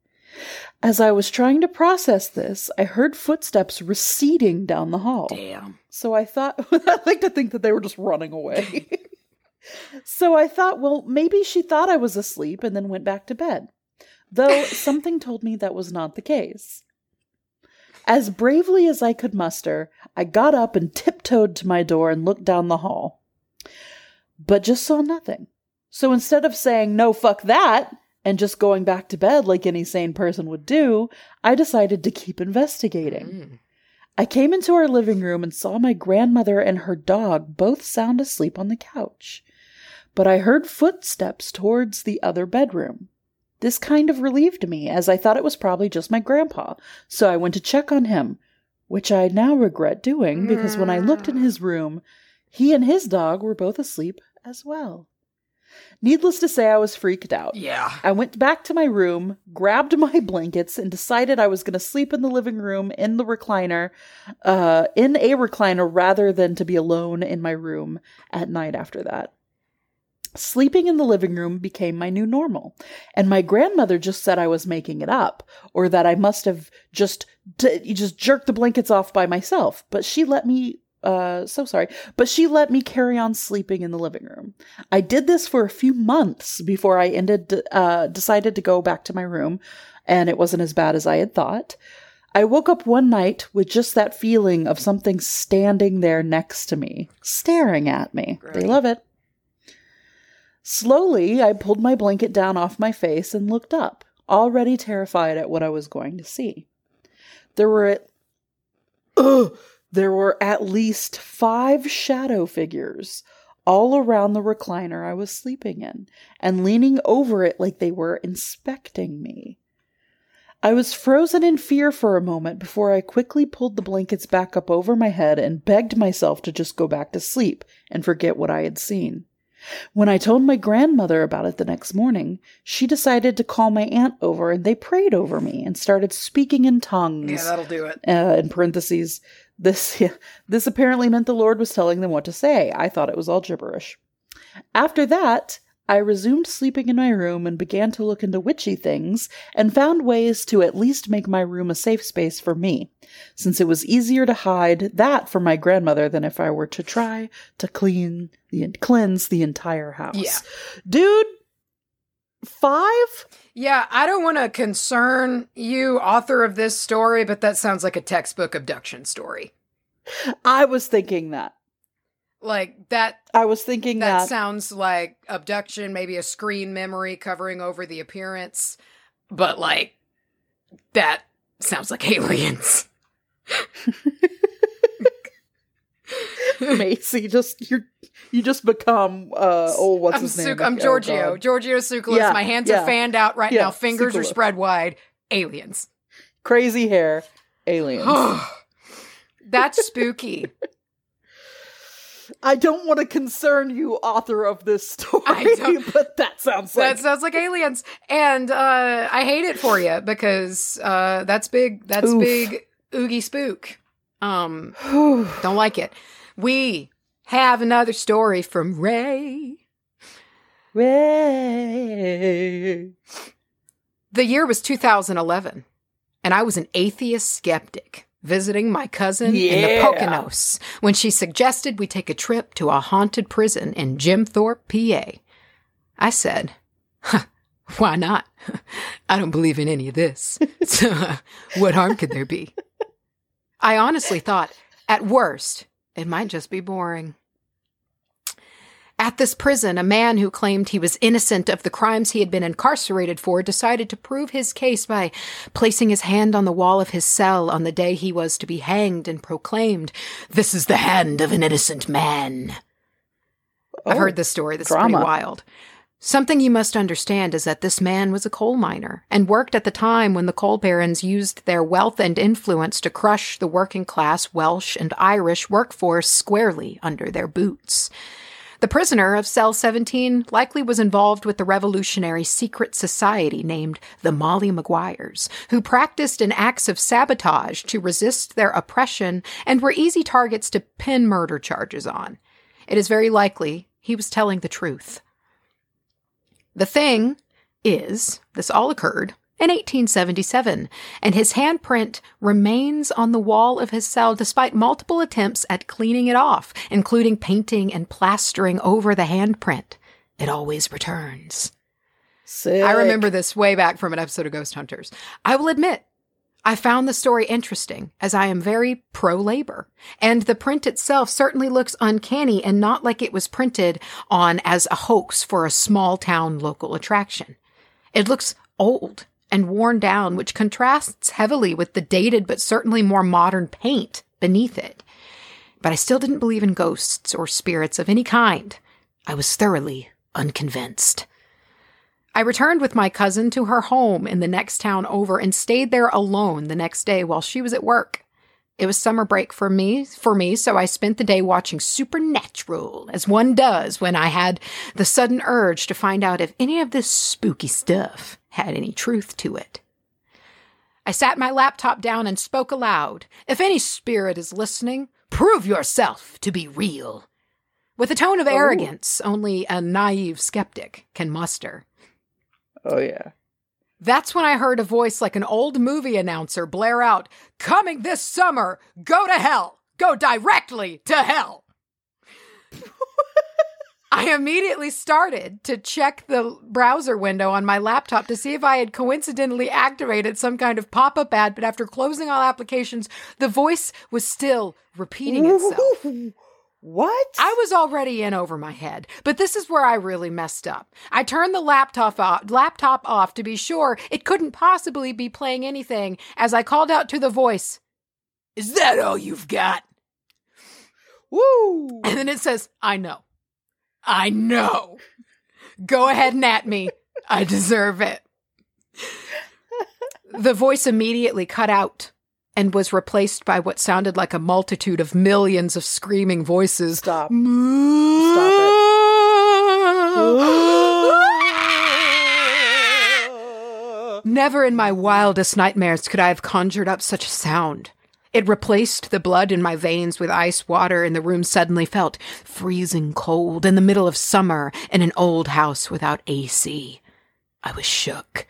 As I was trying to process this, I heard footsteps receding down the hall. Damn. So I thought, I like to think that they were just running away. so I thought, well, maybe she thought I was asleep and then went back to bed. Though something told me that was not the case. As bravely as I could muster, I got up and tiptoed to my door and looked down the hall. But just saw nothing. So instead of saying, no, fuck that, and just going back to bed like any sane person would do, I decided to keep investigating. Mm. I came into our living room and saw my grandmother and her dog both sound asleep on the couch. But I heard footsteps towards the other bedroom. This kind of relieved me, as I thought it was probably just my grandpa, so I went to check on him, which I now regret doing because when I looked in his room, he and his dog were both asleep as well. Needless to say, I was freaked out. Yeah. I went back to my room, grabbed my blankets, and decided I was going to sleep in the living room in the recliner, uh, in a recliner rather than to be alone in my room at night after that. Sleeping in the living room became my new normal, and my grandmother just said I was making it up, or that I must have just t- just jerked the blankets off by myself. But she let me uh, so sorry. But she let me carry on sleeping in the living room. I did this for a few months before I ended, uh, decided to go back to my room, and it wasn't as bad as I had thought. I woke up one night with just that feeling of something standing there next to me, staring at me. Great. They love it. Slowly, I pulled my blanket down off my face and looked up, already terrified at what I was going to see. There were at, ugh, there were at least five shadow figures all around the recliner I was sleeping in and leaning over it like they were inspecting me. I was frozen in fear for a moment before I quickly pulled the blankets back up over my head and begged myself to just go back to sleep and forget what I had seen. When I told my grandmother about it the next morning, she decided to call my aunt over and they prayed over me and started speaking in tongues. Yeah, that'll do it. Uh, in parentheses, this yeah, this apparently meant the Lord was telling them what to say. I thought it was all gibberish. After that, I resumed sleeping in my room and began to look into witchy things and found ways to at least make my room a safe space for me, since it was easier to hide that from my grandmother than if I were to try to clean the cleanse the entire house. Yeah. Dude, five? Yeah, I don't want to concern you, author of this story, but that sounds like a textbook abduction story. I was thinking that. Like that. I was thinking that, that sounds like abduction, maybe a screen memory covering over the appearance, but like that sounds like aliens. Macy, just you you just become uh oh what's I'm his name? Su- I'm oh, Giorgio. God. Giorgio Tsoukalos. Yeah, My hands yeah. are fanned out right Yeah, now. Fingers are spread wide. Aliens. Crazy hair, aliens. That's spooky. I don't want to concern you, author of this story, but that sounds like that sounds like aliens. And uh I hate it for you because uh that's big that's Oof. big oogie spook. Um don't like it. We have another story from Ray. Ray. The year was 2011, and I was an atheist skeptic visiting my cousin in the Yeah. Poconos when she suggested we take a trip to a haunted prison in Jim Thorpe, PA. I said, huh, why not? I don't believe in any of this. So, uh, what harm could there be? I honestly thought, at worst, it might just be boring. At this prison, a man who claimed he was innocent of the crimes he had been incarcerated for decided to prove his case by placing his hand on the wall of his cell on the day he was to be hanged and proclaimed, This is the hand of an innocent man. I've Oh, heard this story. This is drama. pretty wild. Something you must understand is that this man was a coal miner and worked at the time when the coal barons used their wealth and influence to crush the working class Welsh and Irish workforce squarely under their boots. The prisoner of cell 17 likely was involved with the revolutionary secret society named the Molly Maguires, who practiced in acts of sabotage to resist their oppression and were easy targets to pin murder charges on. It is very likely he was telling the truth. The thing is, this all occurred in 1877, and his handprint remains on the wall of his cell despite multiple attempts at cleaning it off, including painting and plastering over the handprint. It always returns. Sick. I remember this way back from an episode of Ghost Hunters. I will admit, I found the story interesting as I am very pro labor. And the print itself certainly looks uncanny and not like it was printed on as a hoax for a small town local attraction. It looks old and worn down, which contrasts heavily with the dated but certainly more modern paint beneath it. But I still didn't believe in ghosts or spirits of any kind. I was thoroughly unconvinced. I returned with my cousin to her home in the next town over and stayed there alone the next day while she was at work. It was summer break for me, for me, so I spent the day watching Supernatural, as one does when I had the sudden urge to find out if any of this spooky stuff had any truth to it. I sat my laptop down and spoke aloud. If any spirit is listening, prove yourself to be real. With a tone of Oh. arrogance only a naive skeptic can muster. Oh yeah. That's when I heard a voice like an old movie announcer blare out, Coming this summer, go to hell! go directly to hell. I immediately started to check the browser window on my laptop to see if I had coincidentally activated some kind of pop up ad, but after closing all applications, the voice was still repeating itself. What? I was already in over my head, but this is where I really messed up. I turned the laptop off, laptop off to be sure it couldn't possibly be playing anything as I called out to the voice, Is that all you've got? Woo! And then it says, I know. I know. Go ahead and at me. I deserve it. The voice immediately cut out and was replaced by what sounded like a multitude of millions of screaming voices. Stop. Never in my wildest nightmares could I have conjured up such a sound. It replaced the blood in my veins with ice water, and the room suddenly felt freezing cold in the middle of summer in an old house without AC. I was shook.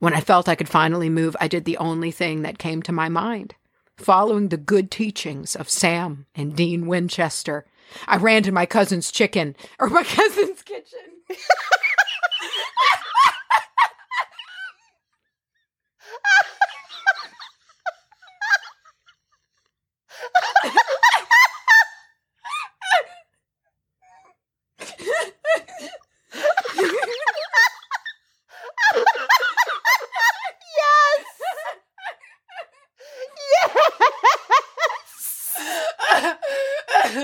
When I felt I could finally move, I did the only thing that came to my mind. Following the good teachings of Sam and Dean Winchester, I ran to my cousin's chicken, or my cousin's kitchen.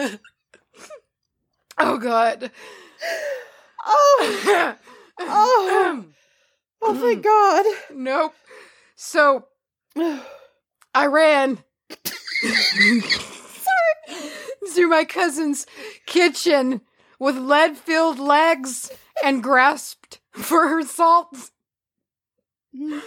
oh god. Oh, oh, oh, thank God. nope. So I ran through my cousin's kitchen with lead filled legs and grasped for her salt. Mm.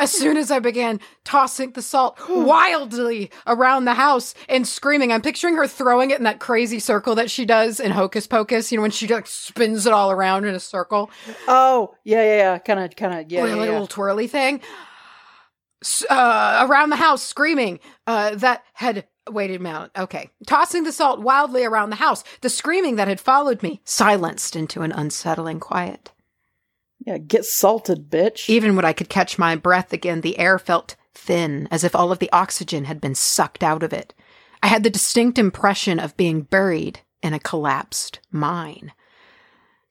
As soon as I began tossing the salt wildly around the house and screaming, I'm picturing her throwing it in that crazy circle that she does in Hocus Pocus, you know, when she like spins it all around in a circle. Oh, yeah, yeah, yeah. Kind of, kind of, yeah, like yeah, a yeah. little twirly thing. Uh, around the house, screaming uh, that had. Wait a minute. Okay. Tossing the salt wildly around the house. The screaming that had followed me silenced into an unsettling quiet. Yeah, get salted, bitch. Even when I could catch my breath again, the air felt thin, as if all of the oxygen had been sucked out of it. I had the distinct impression of being buried in a collapsed mine.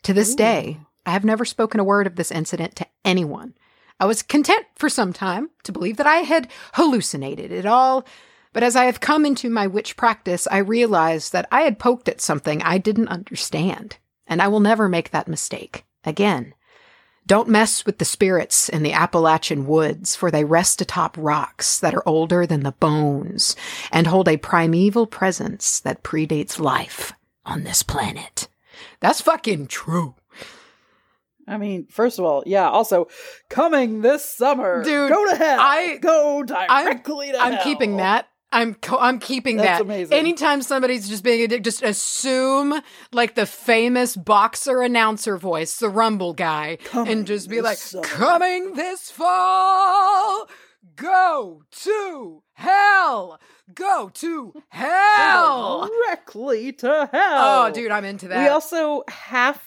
To this day, I have never spoken a word of this incident to anyone. I was content for some time to believe that I had hallucinated it all, but as I have come into my witch practice, I realized that I had poked at something I didn't understand, and I will never make that mistake again. Don't mess with the spirits in the Appalachian woods, for they rest atop rocks that are older than the bones and hold a primeval presence that predates life on this planet. That's fucking true. I mean, first of all, yeah. Also, coming this summer, Dude, go to hell. I- go directly to I'm hell. keeping that. I'm co- I'm keeping That's that. amazing. Anytime somebody's just being a dick, just assume like the famous boxer announcer voice, the Rumble guy, Coming and just be like, summer. "Coming this fall, go to hell, go to hell." directly to hell. Oh, dude, I'm into that. We also have,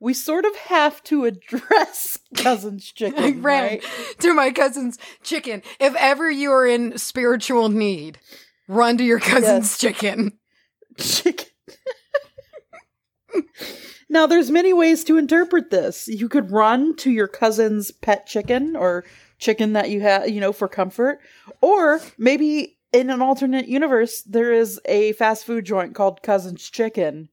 we sort of have to address Cousin's chicken, ran right? to my cousin's chicken. If ever you are in spiritual need, run to your cousin's Yes. chicken. Chicken. now, there's many ways to interpret this. You could run to your cousin's pet chicken or chicken that you have, you know, for comfort, or maybe in an alternate universe, there is a fast food joint called Cousin's Chicken,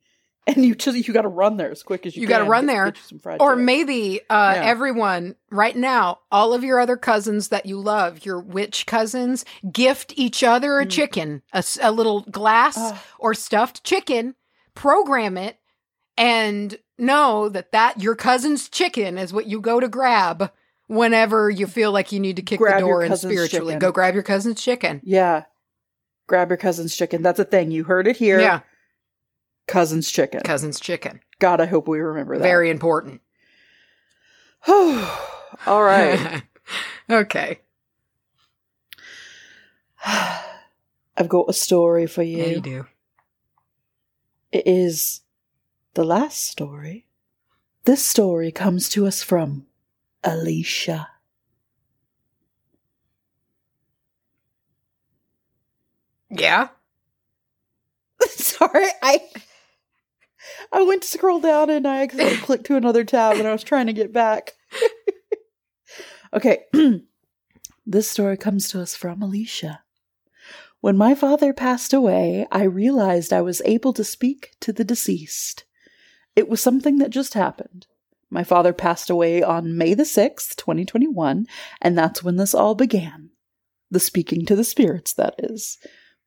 and you just you got to run there as quick as you. Can. You gotta run Get- there, get some fried Or chicken. maybe uh, Yeah. everyone right now, all of your other cousins that you love, your witch cousins, gift each other a Mm. chicken, a little glass Ugh. or stuffed chicken, program it, and know that that your cousin's chicken is what you go to grab whenever you feel like you need to kick Grab the door in cousin's spiritually. chicken. Go grab your cousin's chicken. Yeah. Grab your cousin's chicken. That's a thing. You heard it here. Yeah, Cousin's chicken. cousin's chicken. God, I hope we remember that. Very important. All right. okay. I've got a story for you. Yeah, you do. It is the last story. This story comes to us from Alicia. Yeah. Sorry, I I went to scroll down and I accidentally clicked to another tab and I was trying to get back. okay. this story comes to us from Alicia. When my father passed away, I realized I was able to speak to the deceased. It was something that just happened. My father passed away on May the 6th, 2021, and that's when this all began. The speaking to the spirits, that is.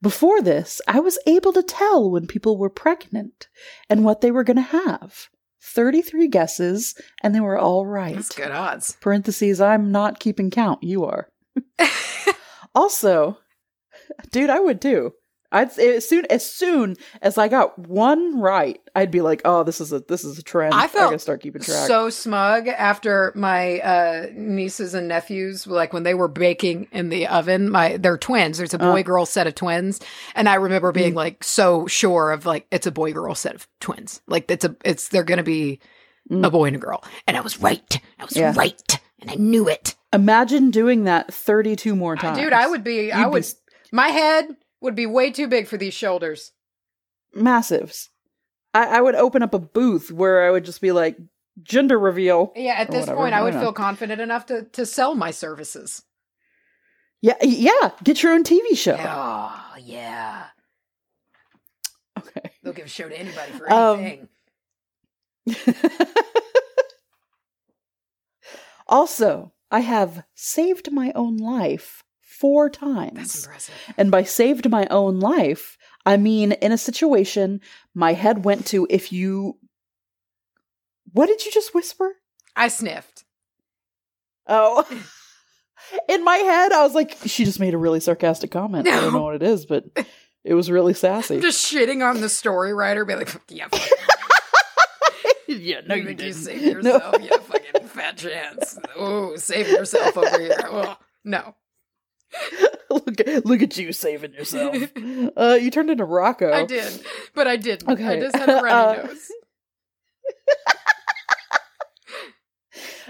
Before this, I was able to tell when people were pregnant and what they were going to have. 33 guesses, and they were all right. That's good odds. Parentheses, I'm not keeping count. You are. also, dude, I would too. I'd as soon as soon as I got one right, I'd be like, "Oh, this is a this is a trend. I felt gotta start keeping track." so smug after my uh, nieces and nephews, like when they were baking in the oven. My they're twins. There's a Uh. boy girl set of twins, and I remember being Mm. like so sure of like it's a boy girl set of twins. Like it's a it's they're gonna be Mm. a boy and a girl, and I was right. I was Yeah. right, and I knew it. Imagine doing that 32 more times, Dude, I would be. I You'd be would. s- my head would be way too big for these shoulders. massives. I, I would open up a booth where I would just be like, "Gender reveal." Yeah, at this whatever, point, I I would feel confident enough to to sell my services. Yeah, yeah. Get your own TV show. Oh yeah, Okay. they'll give a show to anybody for Um, anything. also, I have saved my own life four That's times. impressive. And by saved my own life, I mean in a situation my head went to if you. What did you just whisper? I sniffed. Oh. In my head, I was like, she just made a really sarcastic comment. I don't know what it is, but it was really sassy. I'm just shitting on the story writer, be like, yeah, fuck, yeah, you think you saved yourself, yeah, fucking fat chance. Oh, save yourself over here. Oh, no. look, at, look at you saving yourself. uh, you turned into Rocco. I did, but I didn't. I just had a runny Uh, nose.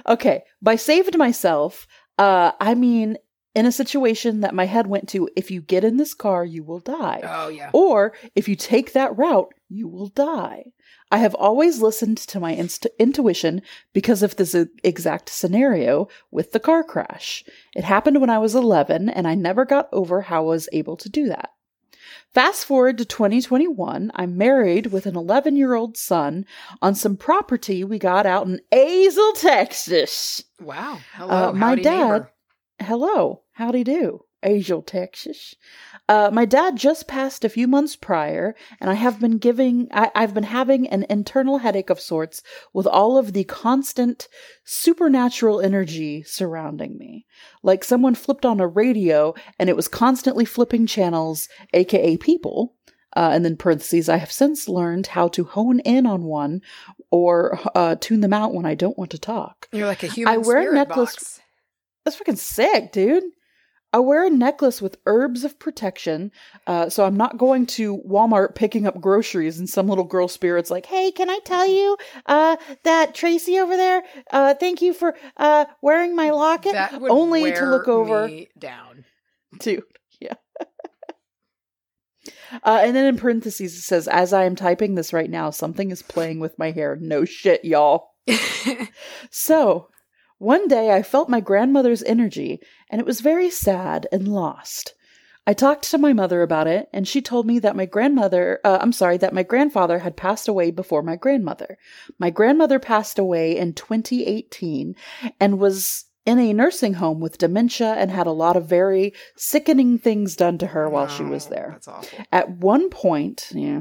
Okay, by saved myself, uh, I mean in a situation that my head went to. If you get in this car, you will die. Oh yeah. Or if you take that route, you will die. I have always listened to my inst- intuition because of this exact scenario with the car crash. It happened when I was 11, and I never got over how I was able to do that. Fast forward to 2021, I'm married with an 11 year old son on some property we got out in Azle, Texas. Wow. Hello, Uh, my dad- neighbor. Hello, howdy do, Azle, Texas. Uh, my dad just passed a few months prior, and I have been giving, I, I've been having an internal headache of sorts with all of the constant supernatural energy surrounding me. Like someone flipped on a radio and it was constantly flipping channels, aka people. Uh, and then parentheses, I have since learned how to hone in on one or uh, tune them out when I don't want to talk. You're like a human I wear a necklace- box. That's fucking sick, dude. I wear a necklace with herbs of protection, uh, so I'm not going to Walmart picking up groceries and some little girl spirit's like, "Hey, can I tell you uh, that Tracy over there? Uh, thank you for uh, wearing my locket." That would Only to look over, me down. dude. Yeah. uh, and then in parentheses it says, "As I am typing this right now, something is playing with my hair. No shit, y'all." So, one day I felt my grandmother's energy, and it was very sad and lost. I talked to my mother about it, and she told me that my grandmother, uh, I'm sorry, that my grandfather had passed away before my grandmother. My grandmother passed away in 2018 and was in a nursing home with dementia and had a lot of very sickening things done to her while she was there. That's awful. At one point, yeah.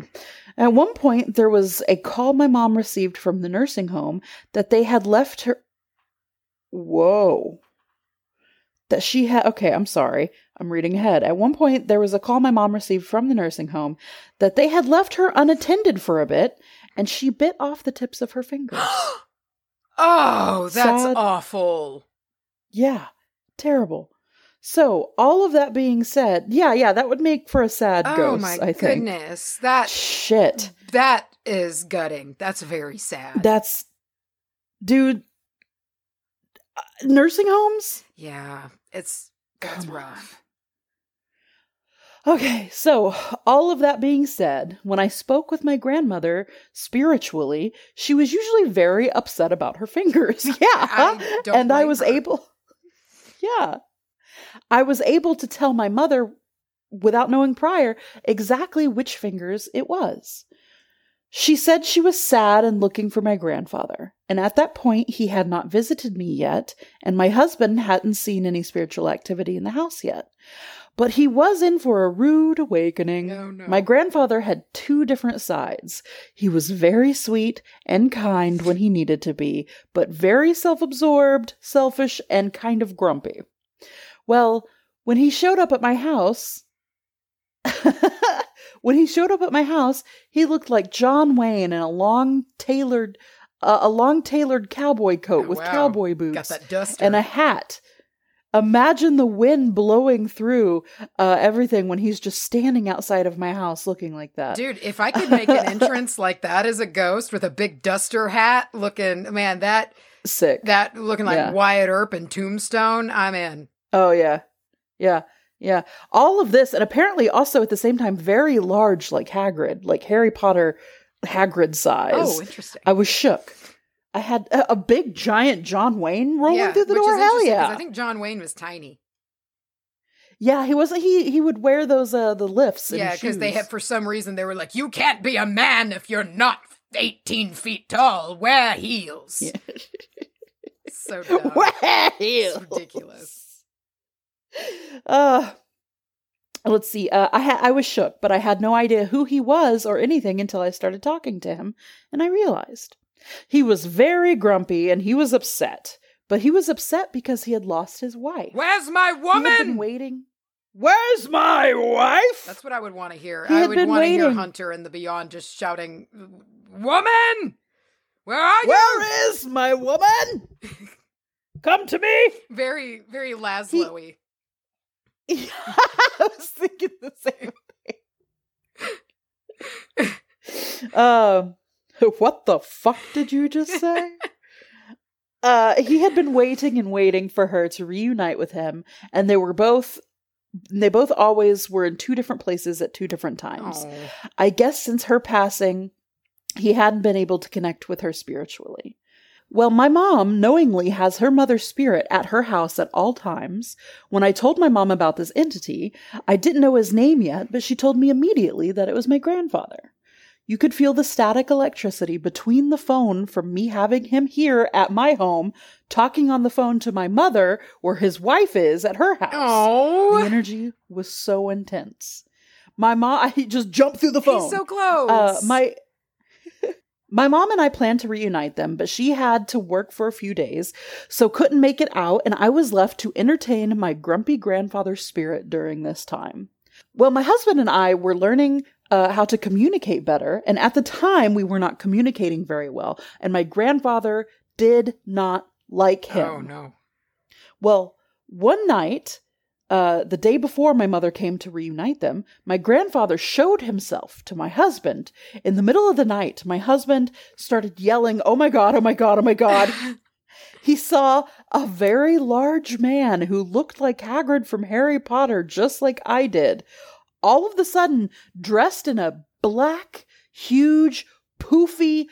At one point, there was a call my mom received from the nursing home that they had left her. Whoa. That she had. Okay, I'm sorry. I'm reading ahead. At one point, there was a call my mom received from the nursing home that they had left her unattended for a bit, and she bit off the tips of her fingers. Oh, that's Sad. awful. Yeah, terrible. So, all of that being said, yeah, yeah, that would make for a sad Oh ghost, my I think. goodness. That Shit. that is gutting. That's very sad. That's dude uh, nursing homes? yeah. It's that's rough. Okay, so all of that being said, when I spoke with my grandmother spiritually, she was usually very upset about her fingers. Yeah. I and I was her. able Yeah. I was able to tell my mother without knowing prior exactly which fingers it was. She said she was sad and looking for my grandfather, and at that point he had not visited me yet, and my husband hadn't seen any spiritual activity in the house yet. But he was in for a rude awakening. Oh, no. My grandfather had two different sides. He was very sweet and kind when he needed to be, but very self absorbed, selfish, and kind of grumpy. Well, when he showed up at my house, when he showed up at my house, he looked like John Wayne in a long tailored, uh, a long tailored cowboy coat Oh, with wow. cowboy boots Got that duster. and a hat. Imagine the wind blowing through uh, everything when he's just standing outside of my house looking like that. Dude, if I could make an entrance like that as a ghost with a big duster hat looking, man, that Sick. that looking like Yeah. Wyatt Earp and Tombstone, I'm in. Oh yeah. Yeah. Yeah. All of this and apparently also at the same time very large like Hagrid, like Harry Potter Hagrid size. Oh, interesting. I was shook. I had a, a big giant John Wayne rolling yeah, through the door. Hell yeah. I think John Wayne was tiny. yeah, he wasn't he he would wear those uh the lifts. Yeah, because they had for some reason they were like, you can't be a man if you're not 18 feet tall. Wear heels. Yeah. So dumb. Wear It's heels. ridiculous. Uh let's see. Uh, I had I was shook, but I had no idea who he was or anything until I started talking to him, and I realized he was very grumpy and he was upset. But he was upset because he had lost his wife. Where's my He had been woman? waiting. Where's my wife? That's what I would want to hear. He I would want to hear. Hunter and the Beyond just shouting, "Woman, where are you?" Where is my woman? Come to me. Very, very Laszlo-y. I was thinking the same thing. um, what the fuck did you just say? uh, he had been waiting and waiting for her to reunite with him, and they were both. They both always were in two different places at two different times. Oh. I guess since her passing, he hadn't been able to connect with her spiritually. Well, my mom knowingly has her mother's spirit at her house at all times. When I told my mom about this entity, I didn't know his name yet, but she told me immediately that it was my grandfather. You could feel the static electricity between the phone from me having him here at my home, talking on the phone to my mother, where his wife is at her house. The Oh, energy was so intense. My mom, I just jumped through the phone. he's so close. Uh, my my mom and I planned to reunite them, but she had to work for a few days, so couldn't make it out, and I was left to entertain my grumpy grandfather's spirit during this time. Well, my husband and I were learning uh, how to communicate better, and at the time we were not communicating very well, and my grandfather did not like him. oh no. Well, one night, uh, the day before my mother came to reunite them, my grandfather showed himself to my husband. In the middle of the night, my husband started yelling, Oh my God, oh my God, oh my God. he saw a very large man who looked like Hagrid from Harry Potter, just like I did, all of the sudden dressed in a black, huge, poofy,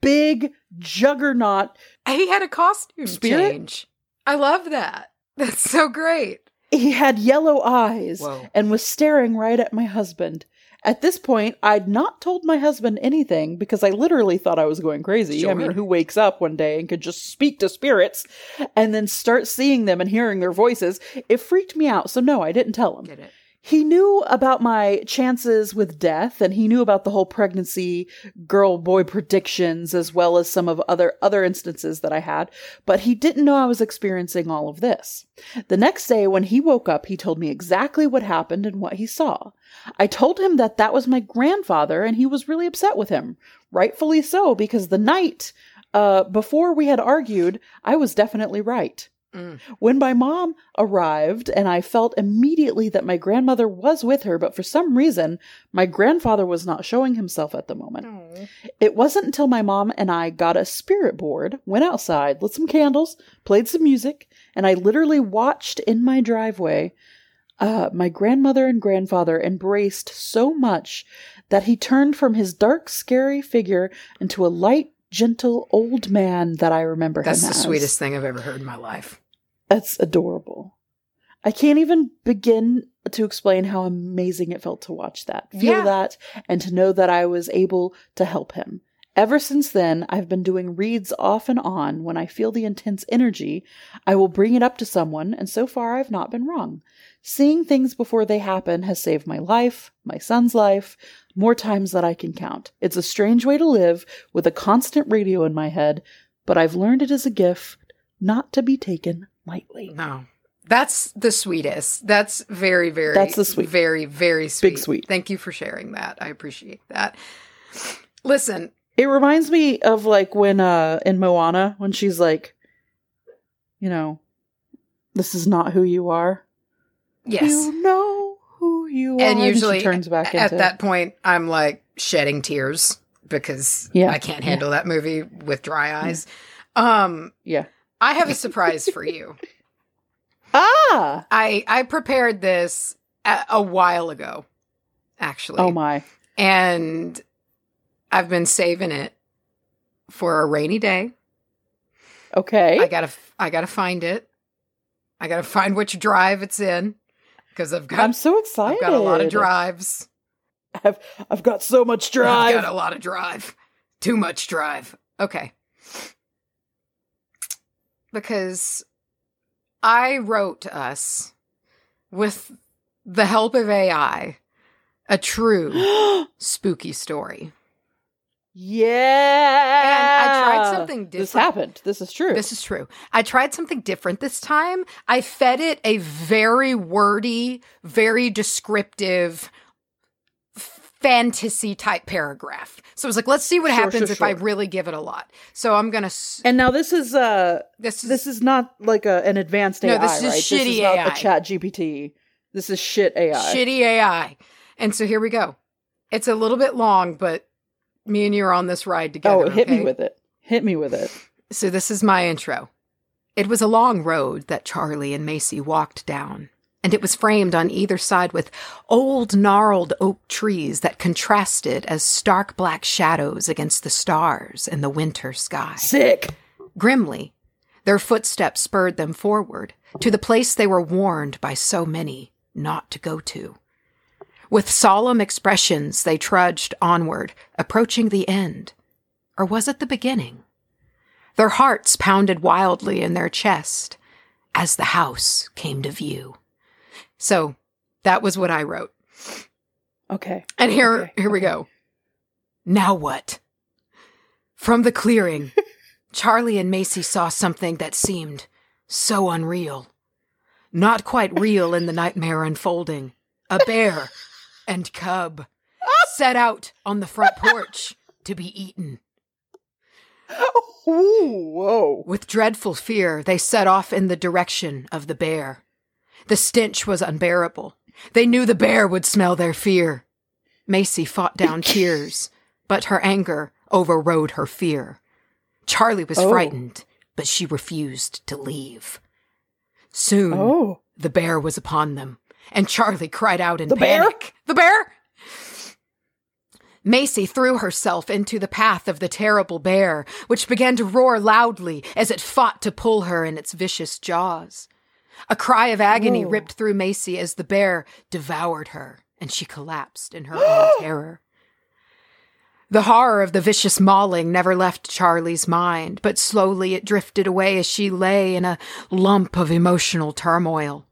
big juggernaut He had a costume Spirit? change. I love that. That's so great. He had yellow eyes Whoa. and was staring right at my husband. At this point, I'd not told my husband anything because I literally thought I was going crazy. I mean, who wakes up one day and could just speak to spirits and then start seeing them and hearing their voices? It freaked me out. So, no, I didn't tell him. He knew about my chances with death and he knew about the whole pregnancy girl boy predictions as well as some of other other instances that I had, but he didn't know I was experiencing all of this. The next day when he woke up, he told me exactly what happened and what he saw. I told him that that was my grandfather and he was really upset with him. Rightfully so because the night uh before we had argued, I was definitely right. Mm. When my mom arrived, and I felt immediately that my grandmother was with her, but for some reason, my grandfather was not showing himself at the moment. It wasn't until my mom and I got a spirit board, went outside, lit some candles, played some music, and I literally watched in my driveway uh, my grandmother and grandfather embraced so much that he turned from his dark, scary figure into a light, gentle old man that I remember That's the as. sweetest thing I've ever heard in my life. That's adorable. I can't even begin to explain how amazing it felt to watch that, feel Yeah. that, and to know that I was able to help him. Ever since then, I've been doing reads off and on. When I feel the intense energy, I will bring it up to someone, and so far I've not been wrong. Seeing things before they happen has saved my life, my son's life, more times than I can count. It's a strange way to live with a constant radio in my head, but I've learned it is a gift not to be taken lightly. No. That's the sweetest. That's very, very That's the sweet. Very, very sweet. Big sweet. Thank you for sharing that. I appreciate that. Listen, It reminds me of like when uh in Moana when she's like you know this is not who you are. yes. You know who you are. and usually turns back at into that point I'm like shedding tears because Yeah. I can't handle that movie with dry eyes. Um Yeah. I have a surprise for you. Ah! I I prepared this a, a while ago actually. Oh my. and I've been saving it for a rainy day. Okay. I gotta I gotta find it. I gotta find which drive it's in because I've got I'm so excited. I've got a lot of drives. I've, I've got so much drive. I've got a lot of drive. Too much drive. Okay. Because I wrote us with the help of AI a true spooky story. yeah. And I tried something This happened. This is true. This is true. I tried something different this time. I fed it a very wordy, very descriptive fantasy type paragraph. So I was like, let's see what Sure, happens sure, if I really give it a lot. So I'm going to and now this is uh this is this is not like a, an advanced AI. No, this is right? shitty this is not AI. a chat GPT. This is shit AI. shitty AI. And so here we go. It's a little bit long, but me and you are on this ride together. oh, hit me with it. Hit me with it. So this is my intro. It was a long road that Charlye and Macy walked down, and it was framed on either side with old gnarled oak trees that contrasted as stark black shadows against the stars in the winter sky. Sick. Grimly, their footsteps spurred them forward to the place they were warned by so many not to go to. With solemn expressions, they trudged onward, approaching the end. Or was it the beginning? Their hearts pounded wildly in their chest as the house came to view. So that was what I wrote. Okay. And here, Okay, here we go. Now what? From the clearing, Charlye and Macy saw something that seemed so unreal. Not quite real in the nightmare unfolding. A bear and cub set out on the front porch to be eaten. Ooh, whoa. With dreadful fear, they set off in the direction of the bear. The stench was unbearable. They knew the bear would smell their fear. Macy fought down tears, but her anger overrode her fear. Charlye was Oh. frightened, but she refused to leave. Soon, Oh. the bear was upon them, and Charlye cried out in The bear? panic. The bear? Macy threw herself into the path of the terrible bear, which began to roar loudly as it fought to pull her in its vicious jaws. A cry of agony Whoa. ripped through Macy as the bear devoured her, and she collapsed in her own terror. The horror of the vicious mauling never left Charlye's mind, but slowly it drifted away as she lay in a lump of emotional turmoil.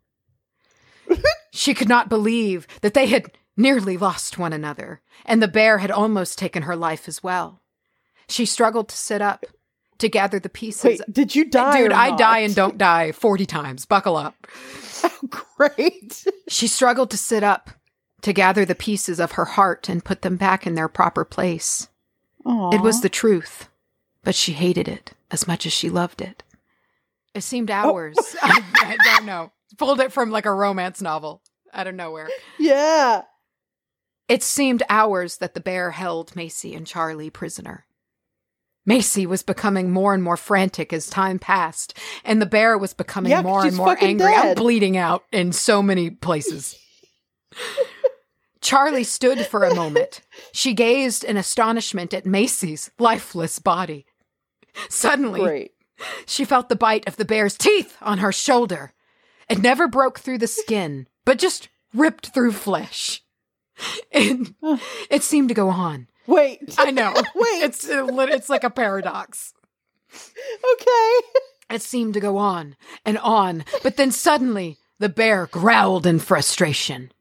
she could not believe that they had nearly lost one another, and the bear had almost taken her life as well. She struggled to sit up, to gather the pieces. Wait, did you die? Dude, I die and don't die 40 times. Buckle up. Oh, great. She struggled to sit up, to gather the pieces of her heart and put them back in their proper place. It was the truth, but she hated it as much as she loved it. It seemed oh. hours. I, I don't know. Pulled it from like a romance novel out of nowhere. Yeah. It seemed hours that the bear held Macy and Charlye prisoner. Macy was becoming more and more frantic as time passed, and the bear was becoming Yeah, more and more angry. I'm bleeding out in so many places. Charlye stood for a moment. She gazed in astonishment at Macy's lifeless body. Suddenly, Great. she felt the bite of the bear's teeth on her shoulder. It never broke through the skin, but just ripped through flesh. And it seemed to go on. Wait. I know. Wait. It's it's like a paradox. okay. It seemed to go on and on, but then suddenly the bear growled in frustration.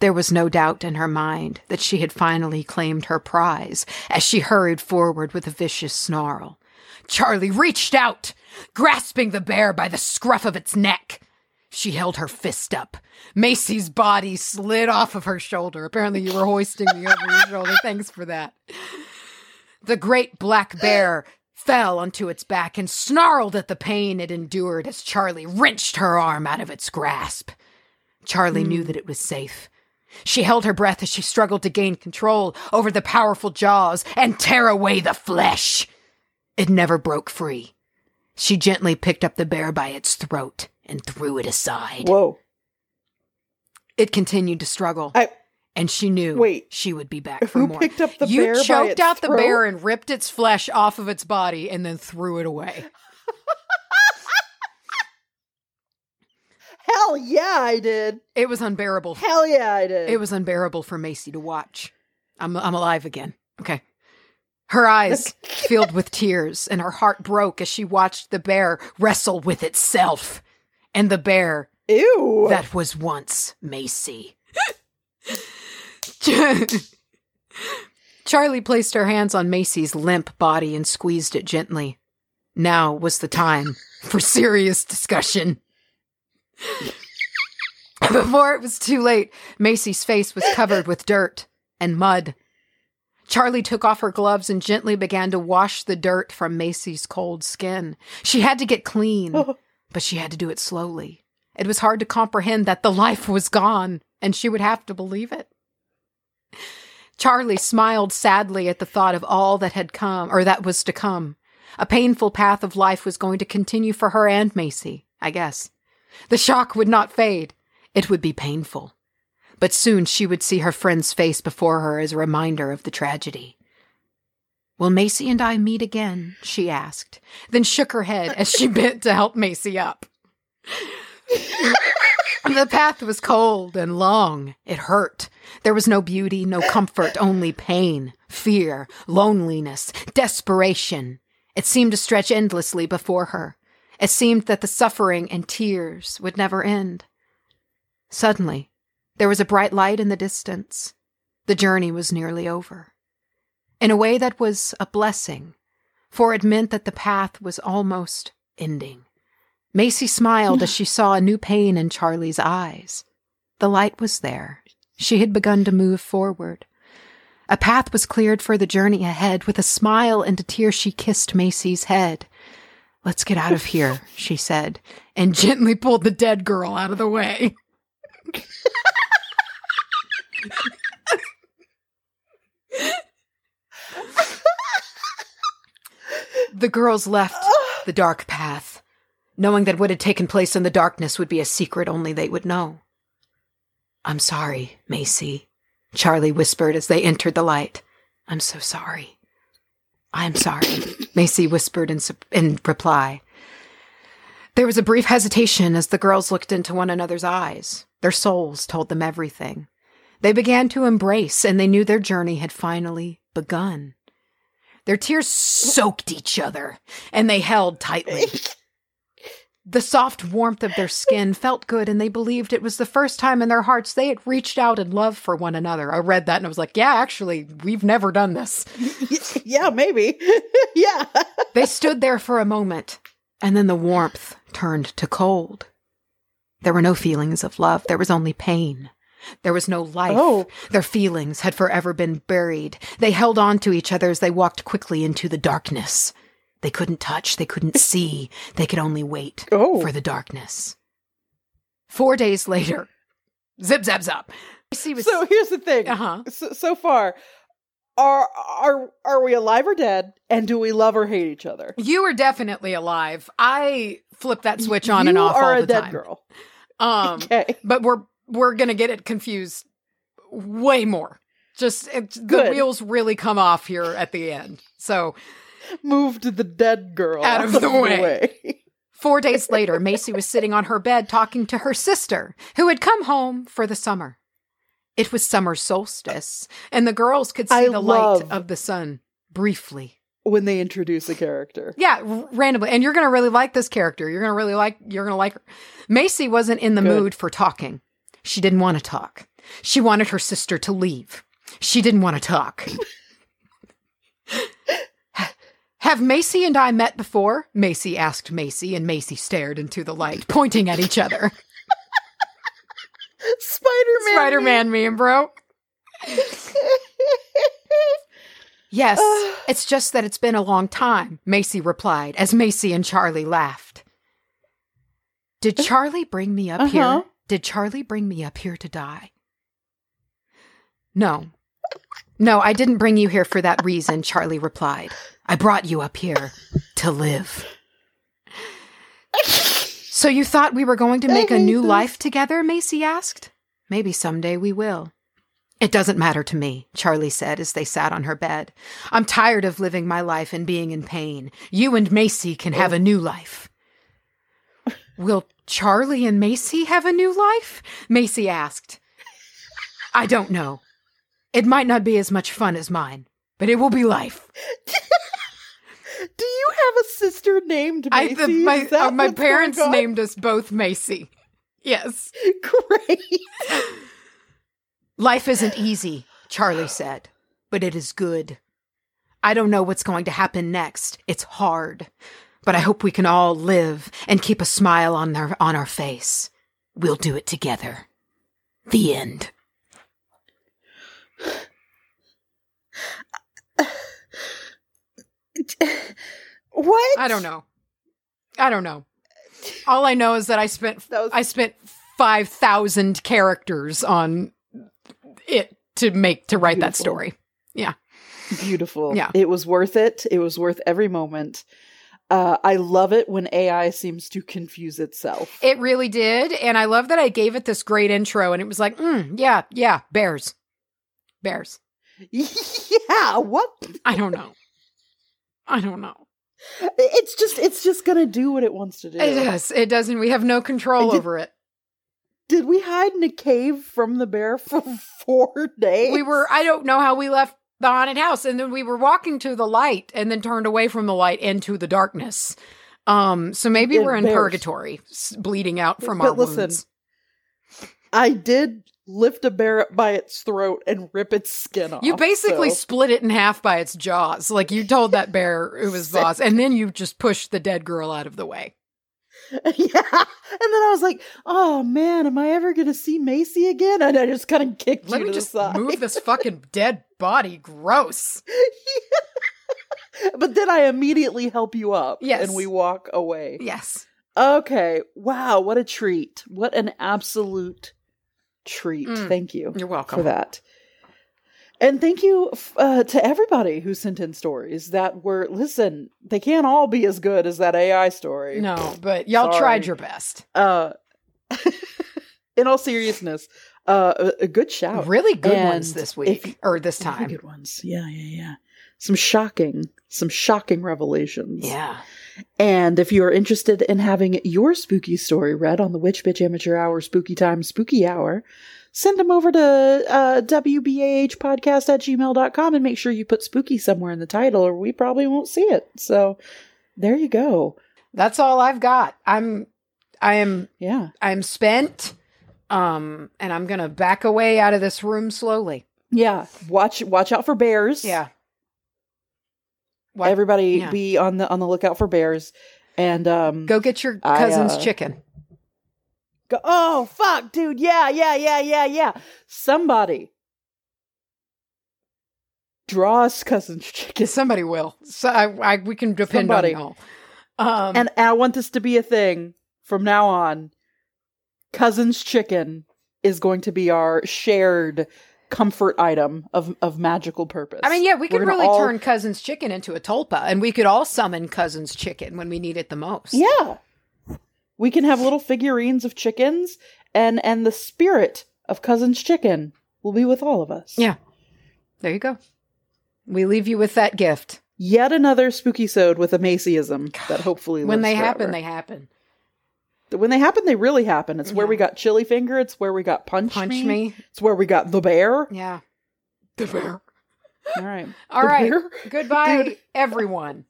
There was no doubt in her mind that she had finally claimed her prize as she hurried forward with a vicious snarl. Charlye reached out, grasping the bear by the scruff of its neck. She held her fist up. Macy's body slid off of her shoulder. Apparently, you were hoisting me over your shoulder. Thanks for that. The great black bear fell onto its back and snarled at the pain it endured as Charlye wrenched her arm out of its grasp. Charlye knew hmm. that it was safe. She held her breath as she struggled to gain control over the powerful jaws and tear away the flesh. It never broke free. She gently picked up the bear by its throat and threw it aside. Whoa. It continued to struggle, I and she knew Wait. she would be back for who more. picked up the you bear choked out the bear and ripped its flesh off of its body and then threw it away. Hell yeah, I did. It was unbearable. Hell yeah, I did. It was unbearable for Macy to watch. I'm I'm alive again. Okay. Her eyes filled with tears and her heart broke as she watched the bear wrestle with itself and the bear Ew. that was once Macy. Charlye placed her hands on Macy's limp body and squeezed it gently. Now was the time for serious discussion. Before it was too late, Macy's face was covered with dirt and mud. Charlye took off her gloves and gently began to wash the dirt from Macy's cold skin. She had to get clean, but she had to do it slowly. It was hard to comprehend that the life was gone, and she would have to believe it. Charlye smiled sadly at the thought of all that had come, or that was to come. A painful path of life was going to continue for her and Macy, I guess. The shock would not fade. It would be painful. But soon she would see her friend's face before her as a reminder of the tragedy. Will Macy and I meet again? she asked, then shook her head as she bent to help Macy up. the path was cold and long. It hurt. There was no beauty, no comfort, only pain, fear, loneliness, desperation. It seemed to stretch endlessly before her. It seemed that the suffering and tears would never end. Suddenly, there was a bright light in the distance. The journey was nearly over. In a way that was a blessing, for it meant that the path was almost ending. Macy smiled as she saw a new pain in Charlie's eyes. The light was there. She had begun to move forward. A path was cleared for the journey ahead. With a smile and a tear, she kissed Macy's head. Let's get out of here, she said, and gently pulled the dead girl out of the way. the girls left the dark path, knowing that what had taken place in the darkness would be a secret only they would know. I'm sorry, Macy, Charlye whispered as they entered the light. I'm so sorry. I'm sorry, Macy whispered in, sup- in reply. There was a brief hesitation as the girls looked into one another's eyes. Their souls told them everything. They began to embrace, and they knew their journey had finally begun. Their tears soaked each other, and they held tightly. The soft warmth of their skin felt good, and they believed it was the first time in their hearts they had reached out in love for one another. I read that and I was like, yeah, actually, we've never done this. yeah, maybe. yeah. They stood there for a moment, and then the warmth turned to cold. There were no feelings of love, there was only pain. There was no life. Oh. Their feelings had forever been buried. They held on to each other as they walked quickly into the darkness. They couldn't touch, they couldn't see, they could only wait Oh. for the darkness. Four days later, zip zap zap. Was So here's the thing. uh-huh. So, so far, are are are we alive or dead? And do we love or hate each other? You are definitely alive. I flip that switch on and off all the dead time. girl. Um, Okay. but we're we're gonna get it confused way more. Just it, the wheels really come off here at the end. So Moved the dead girl Out of the way. four days later, Macy was sitting on her bed talking to her sister, who had come home for the summer. It was summer solstice, and the girls could see I the light of the sun briefly. when they introduce a character. Yeah, r- randomly. And you're going to really like this character. You're going to really like you're going to like her. Macy wasn't in the Good. mood for talking. She didn't want to talk. She wanted her sister to leave. She didn't want to talk. Have Macy and I met before? Macy asked Macy, and Macy stared into the light, pointing at each other. Spider Man. Spider Man meme, bro. Yes, it's just that it's been a long time, Macy replied as Macy and Charlye laughed. Did Charlye bring me up Uh-huh. here? Did Charlye bring me up here to die? No. No, I didn't bring you here for that reason, Charlye replied. I brought you up here to live. So you thought we were going to make a new life together? Macy asked. Maybe someday we will. It doesn't matter to me, Charlye said as they sat on her bed. I'm tired of living my life and being in pain. You and Macy can have a new life. Will Charlye and Macy have a new life? Macy asked. I don't know. It might not be as much fun as mine, but it will be life. Do you have a sister named I, Macy? the, my Is that uh, my parents named us both Macy. Yes. Great. Life isn't easy, Charlye said, but it is good. I don't know what's going to happen next. It's hard, but I hope we can all live and keep a smile on our on our face. We'll do it together. The end. What? I don't know. I don't know. All I know is that I spent I spent 5,000 characters on it to make to write that story. Yeah. Beautiful. Yeah. It was worth it. It was worth every moment. Uh, I love it when AI seems to confuse itself. It really did. And I love that I gave it this great intro and it was like, mm, yeah, yeah, bears. Bears. yeah, what? I don't know. I don't know. It's just it's just gonna do what it wants to do. It does. It doesn't. We have no control did- over it. Did we hide in a cave from the bear for four days? We were, I don't know how we left the haunted house. And then we were walking to the light and then turned away from the light into the darkness. Um, so maybe And we're in bears. purgatory, bleeding out from But our listen, wounds. I did lift a bear up by its throat and rip its skin off. You basically so- split it in half by its jaws. Like you told that bear it was boss, and then you just pushed the dead girl out of the way. yeah. And then I was like, oh man, am I ever gonna see Macy again? And I just kind of kicked Let you me to just the side. move this fucking dead body. Gross. but then I immediately help you up. Yes. And we walk away. Yes. Okay. Wow, what a treat. What an absolute treat. Mm. Thank you You're welcome. for that. And thank you uh, to everybody who sent in stories that were, listen, they can't all be as good as that AI story. No, but y'all Sorry. tried your best. Uh, in all seriousness, uh, a, good shout. Really good ones And this if- week or this time. good ones. Yeah, yeah, yeah. Some shocking, some shocking revelations. Yeah. And if you are interested in having your spooky story read on the Witch Bitch Amateur Hour Spooky Time Spooky Hour, send them over to uh, WBAHpodcast at gmail.com and make sure you put spooky somewhere in the title or we probably won't see it. So there you go. That's all I've got. I'm I am Yeah. I'm spent. Um, and I'm gonna back away out of this room slowly. Yeah. Watch watch out for bears. Yeah. What? Everybody Yeah. be on the on the lookout for bears. And um Go get your I, cousin's uh, chicken. Go, oh fuck, dude! Yeah, yeah, yeah, yeah, yeah. Somebody, Draw us cousins chicken. Somebody will. So I, I we can depend Somebody. on y'all. Um, And, and I want this to be a thing from now on. Cousins chicken is going to be our shared comfort item of, of magical purpose. I mean, yeah, we could really all- turn Cousins Chicken into a tulpa, and we could all summon Cousins Chicken when we need it the most. Yeah. We can have little figurines of chickens and and the spirit of Cousins Chicken will be with all of us. Yeah. There you go. We leave you with that gift. Yet another spooky sode with a Macyism that hopefully When they happen, they happen. When they happen they really happen. It's where Yeah. we mm-hmm. got Chili Finger, it's where we got Punch, Punch me. me. It's where we got the bear. Yeah. The bear. All right. All The right. bear. Goodbye, Dude. everyone.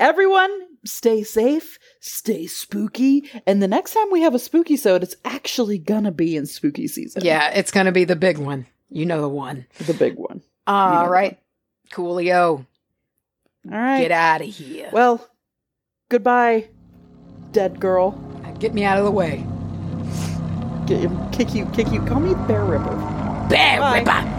Everyone, stay safe, stay spooky, and the next time we have a spooky sode, it's actually gonna be in spooky season. Yeah, it's going to be the big one. You know the one. The big one. All know right. Coolio. All right. Get out of here. Well, goodbye, dead girl. Get me out of the way. Get, kick you, kick you. Call me Bear Ripper. Bear Bye. Ripper.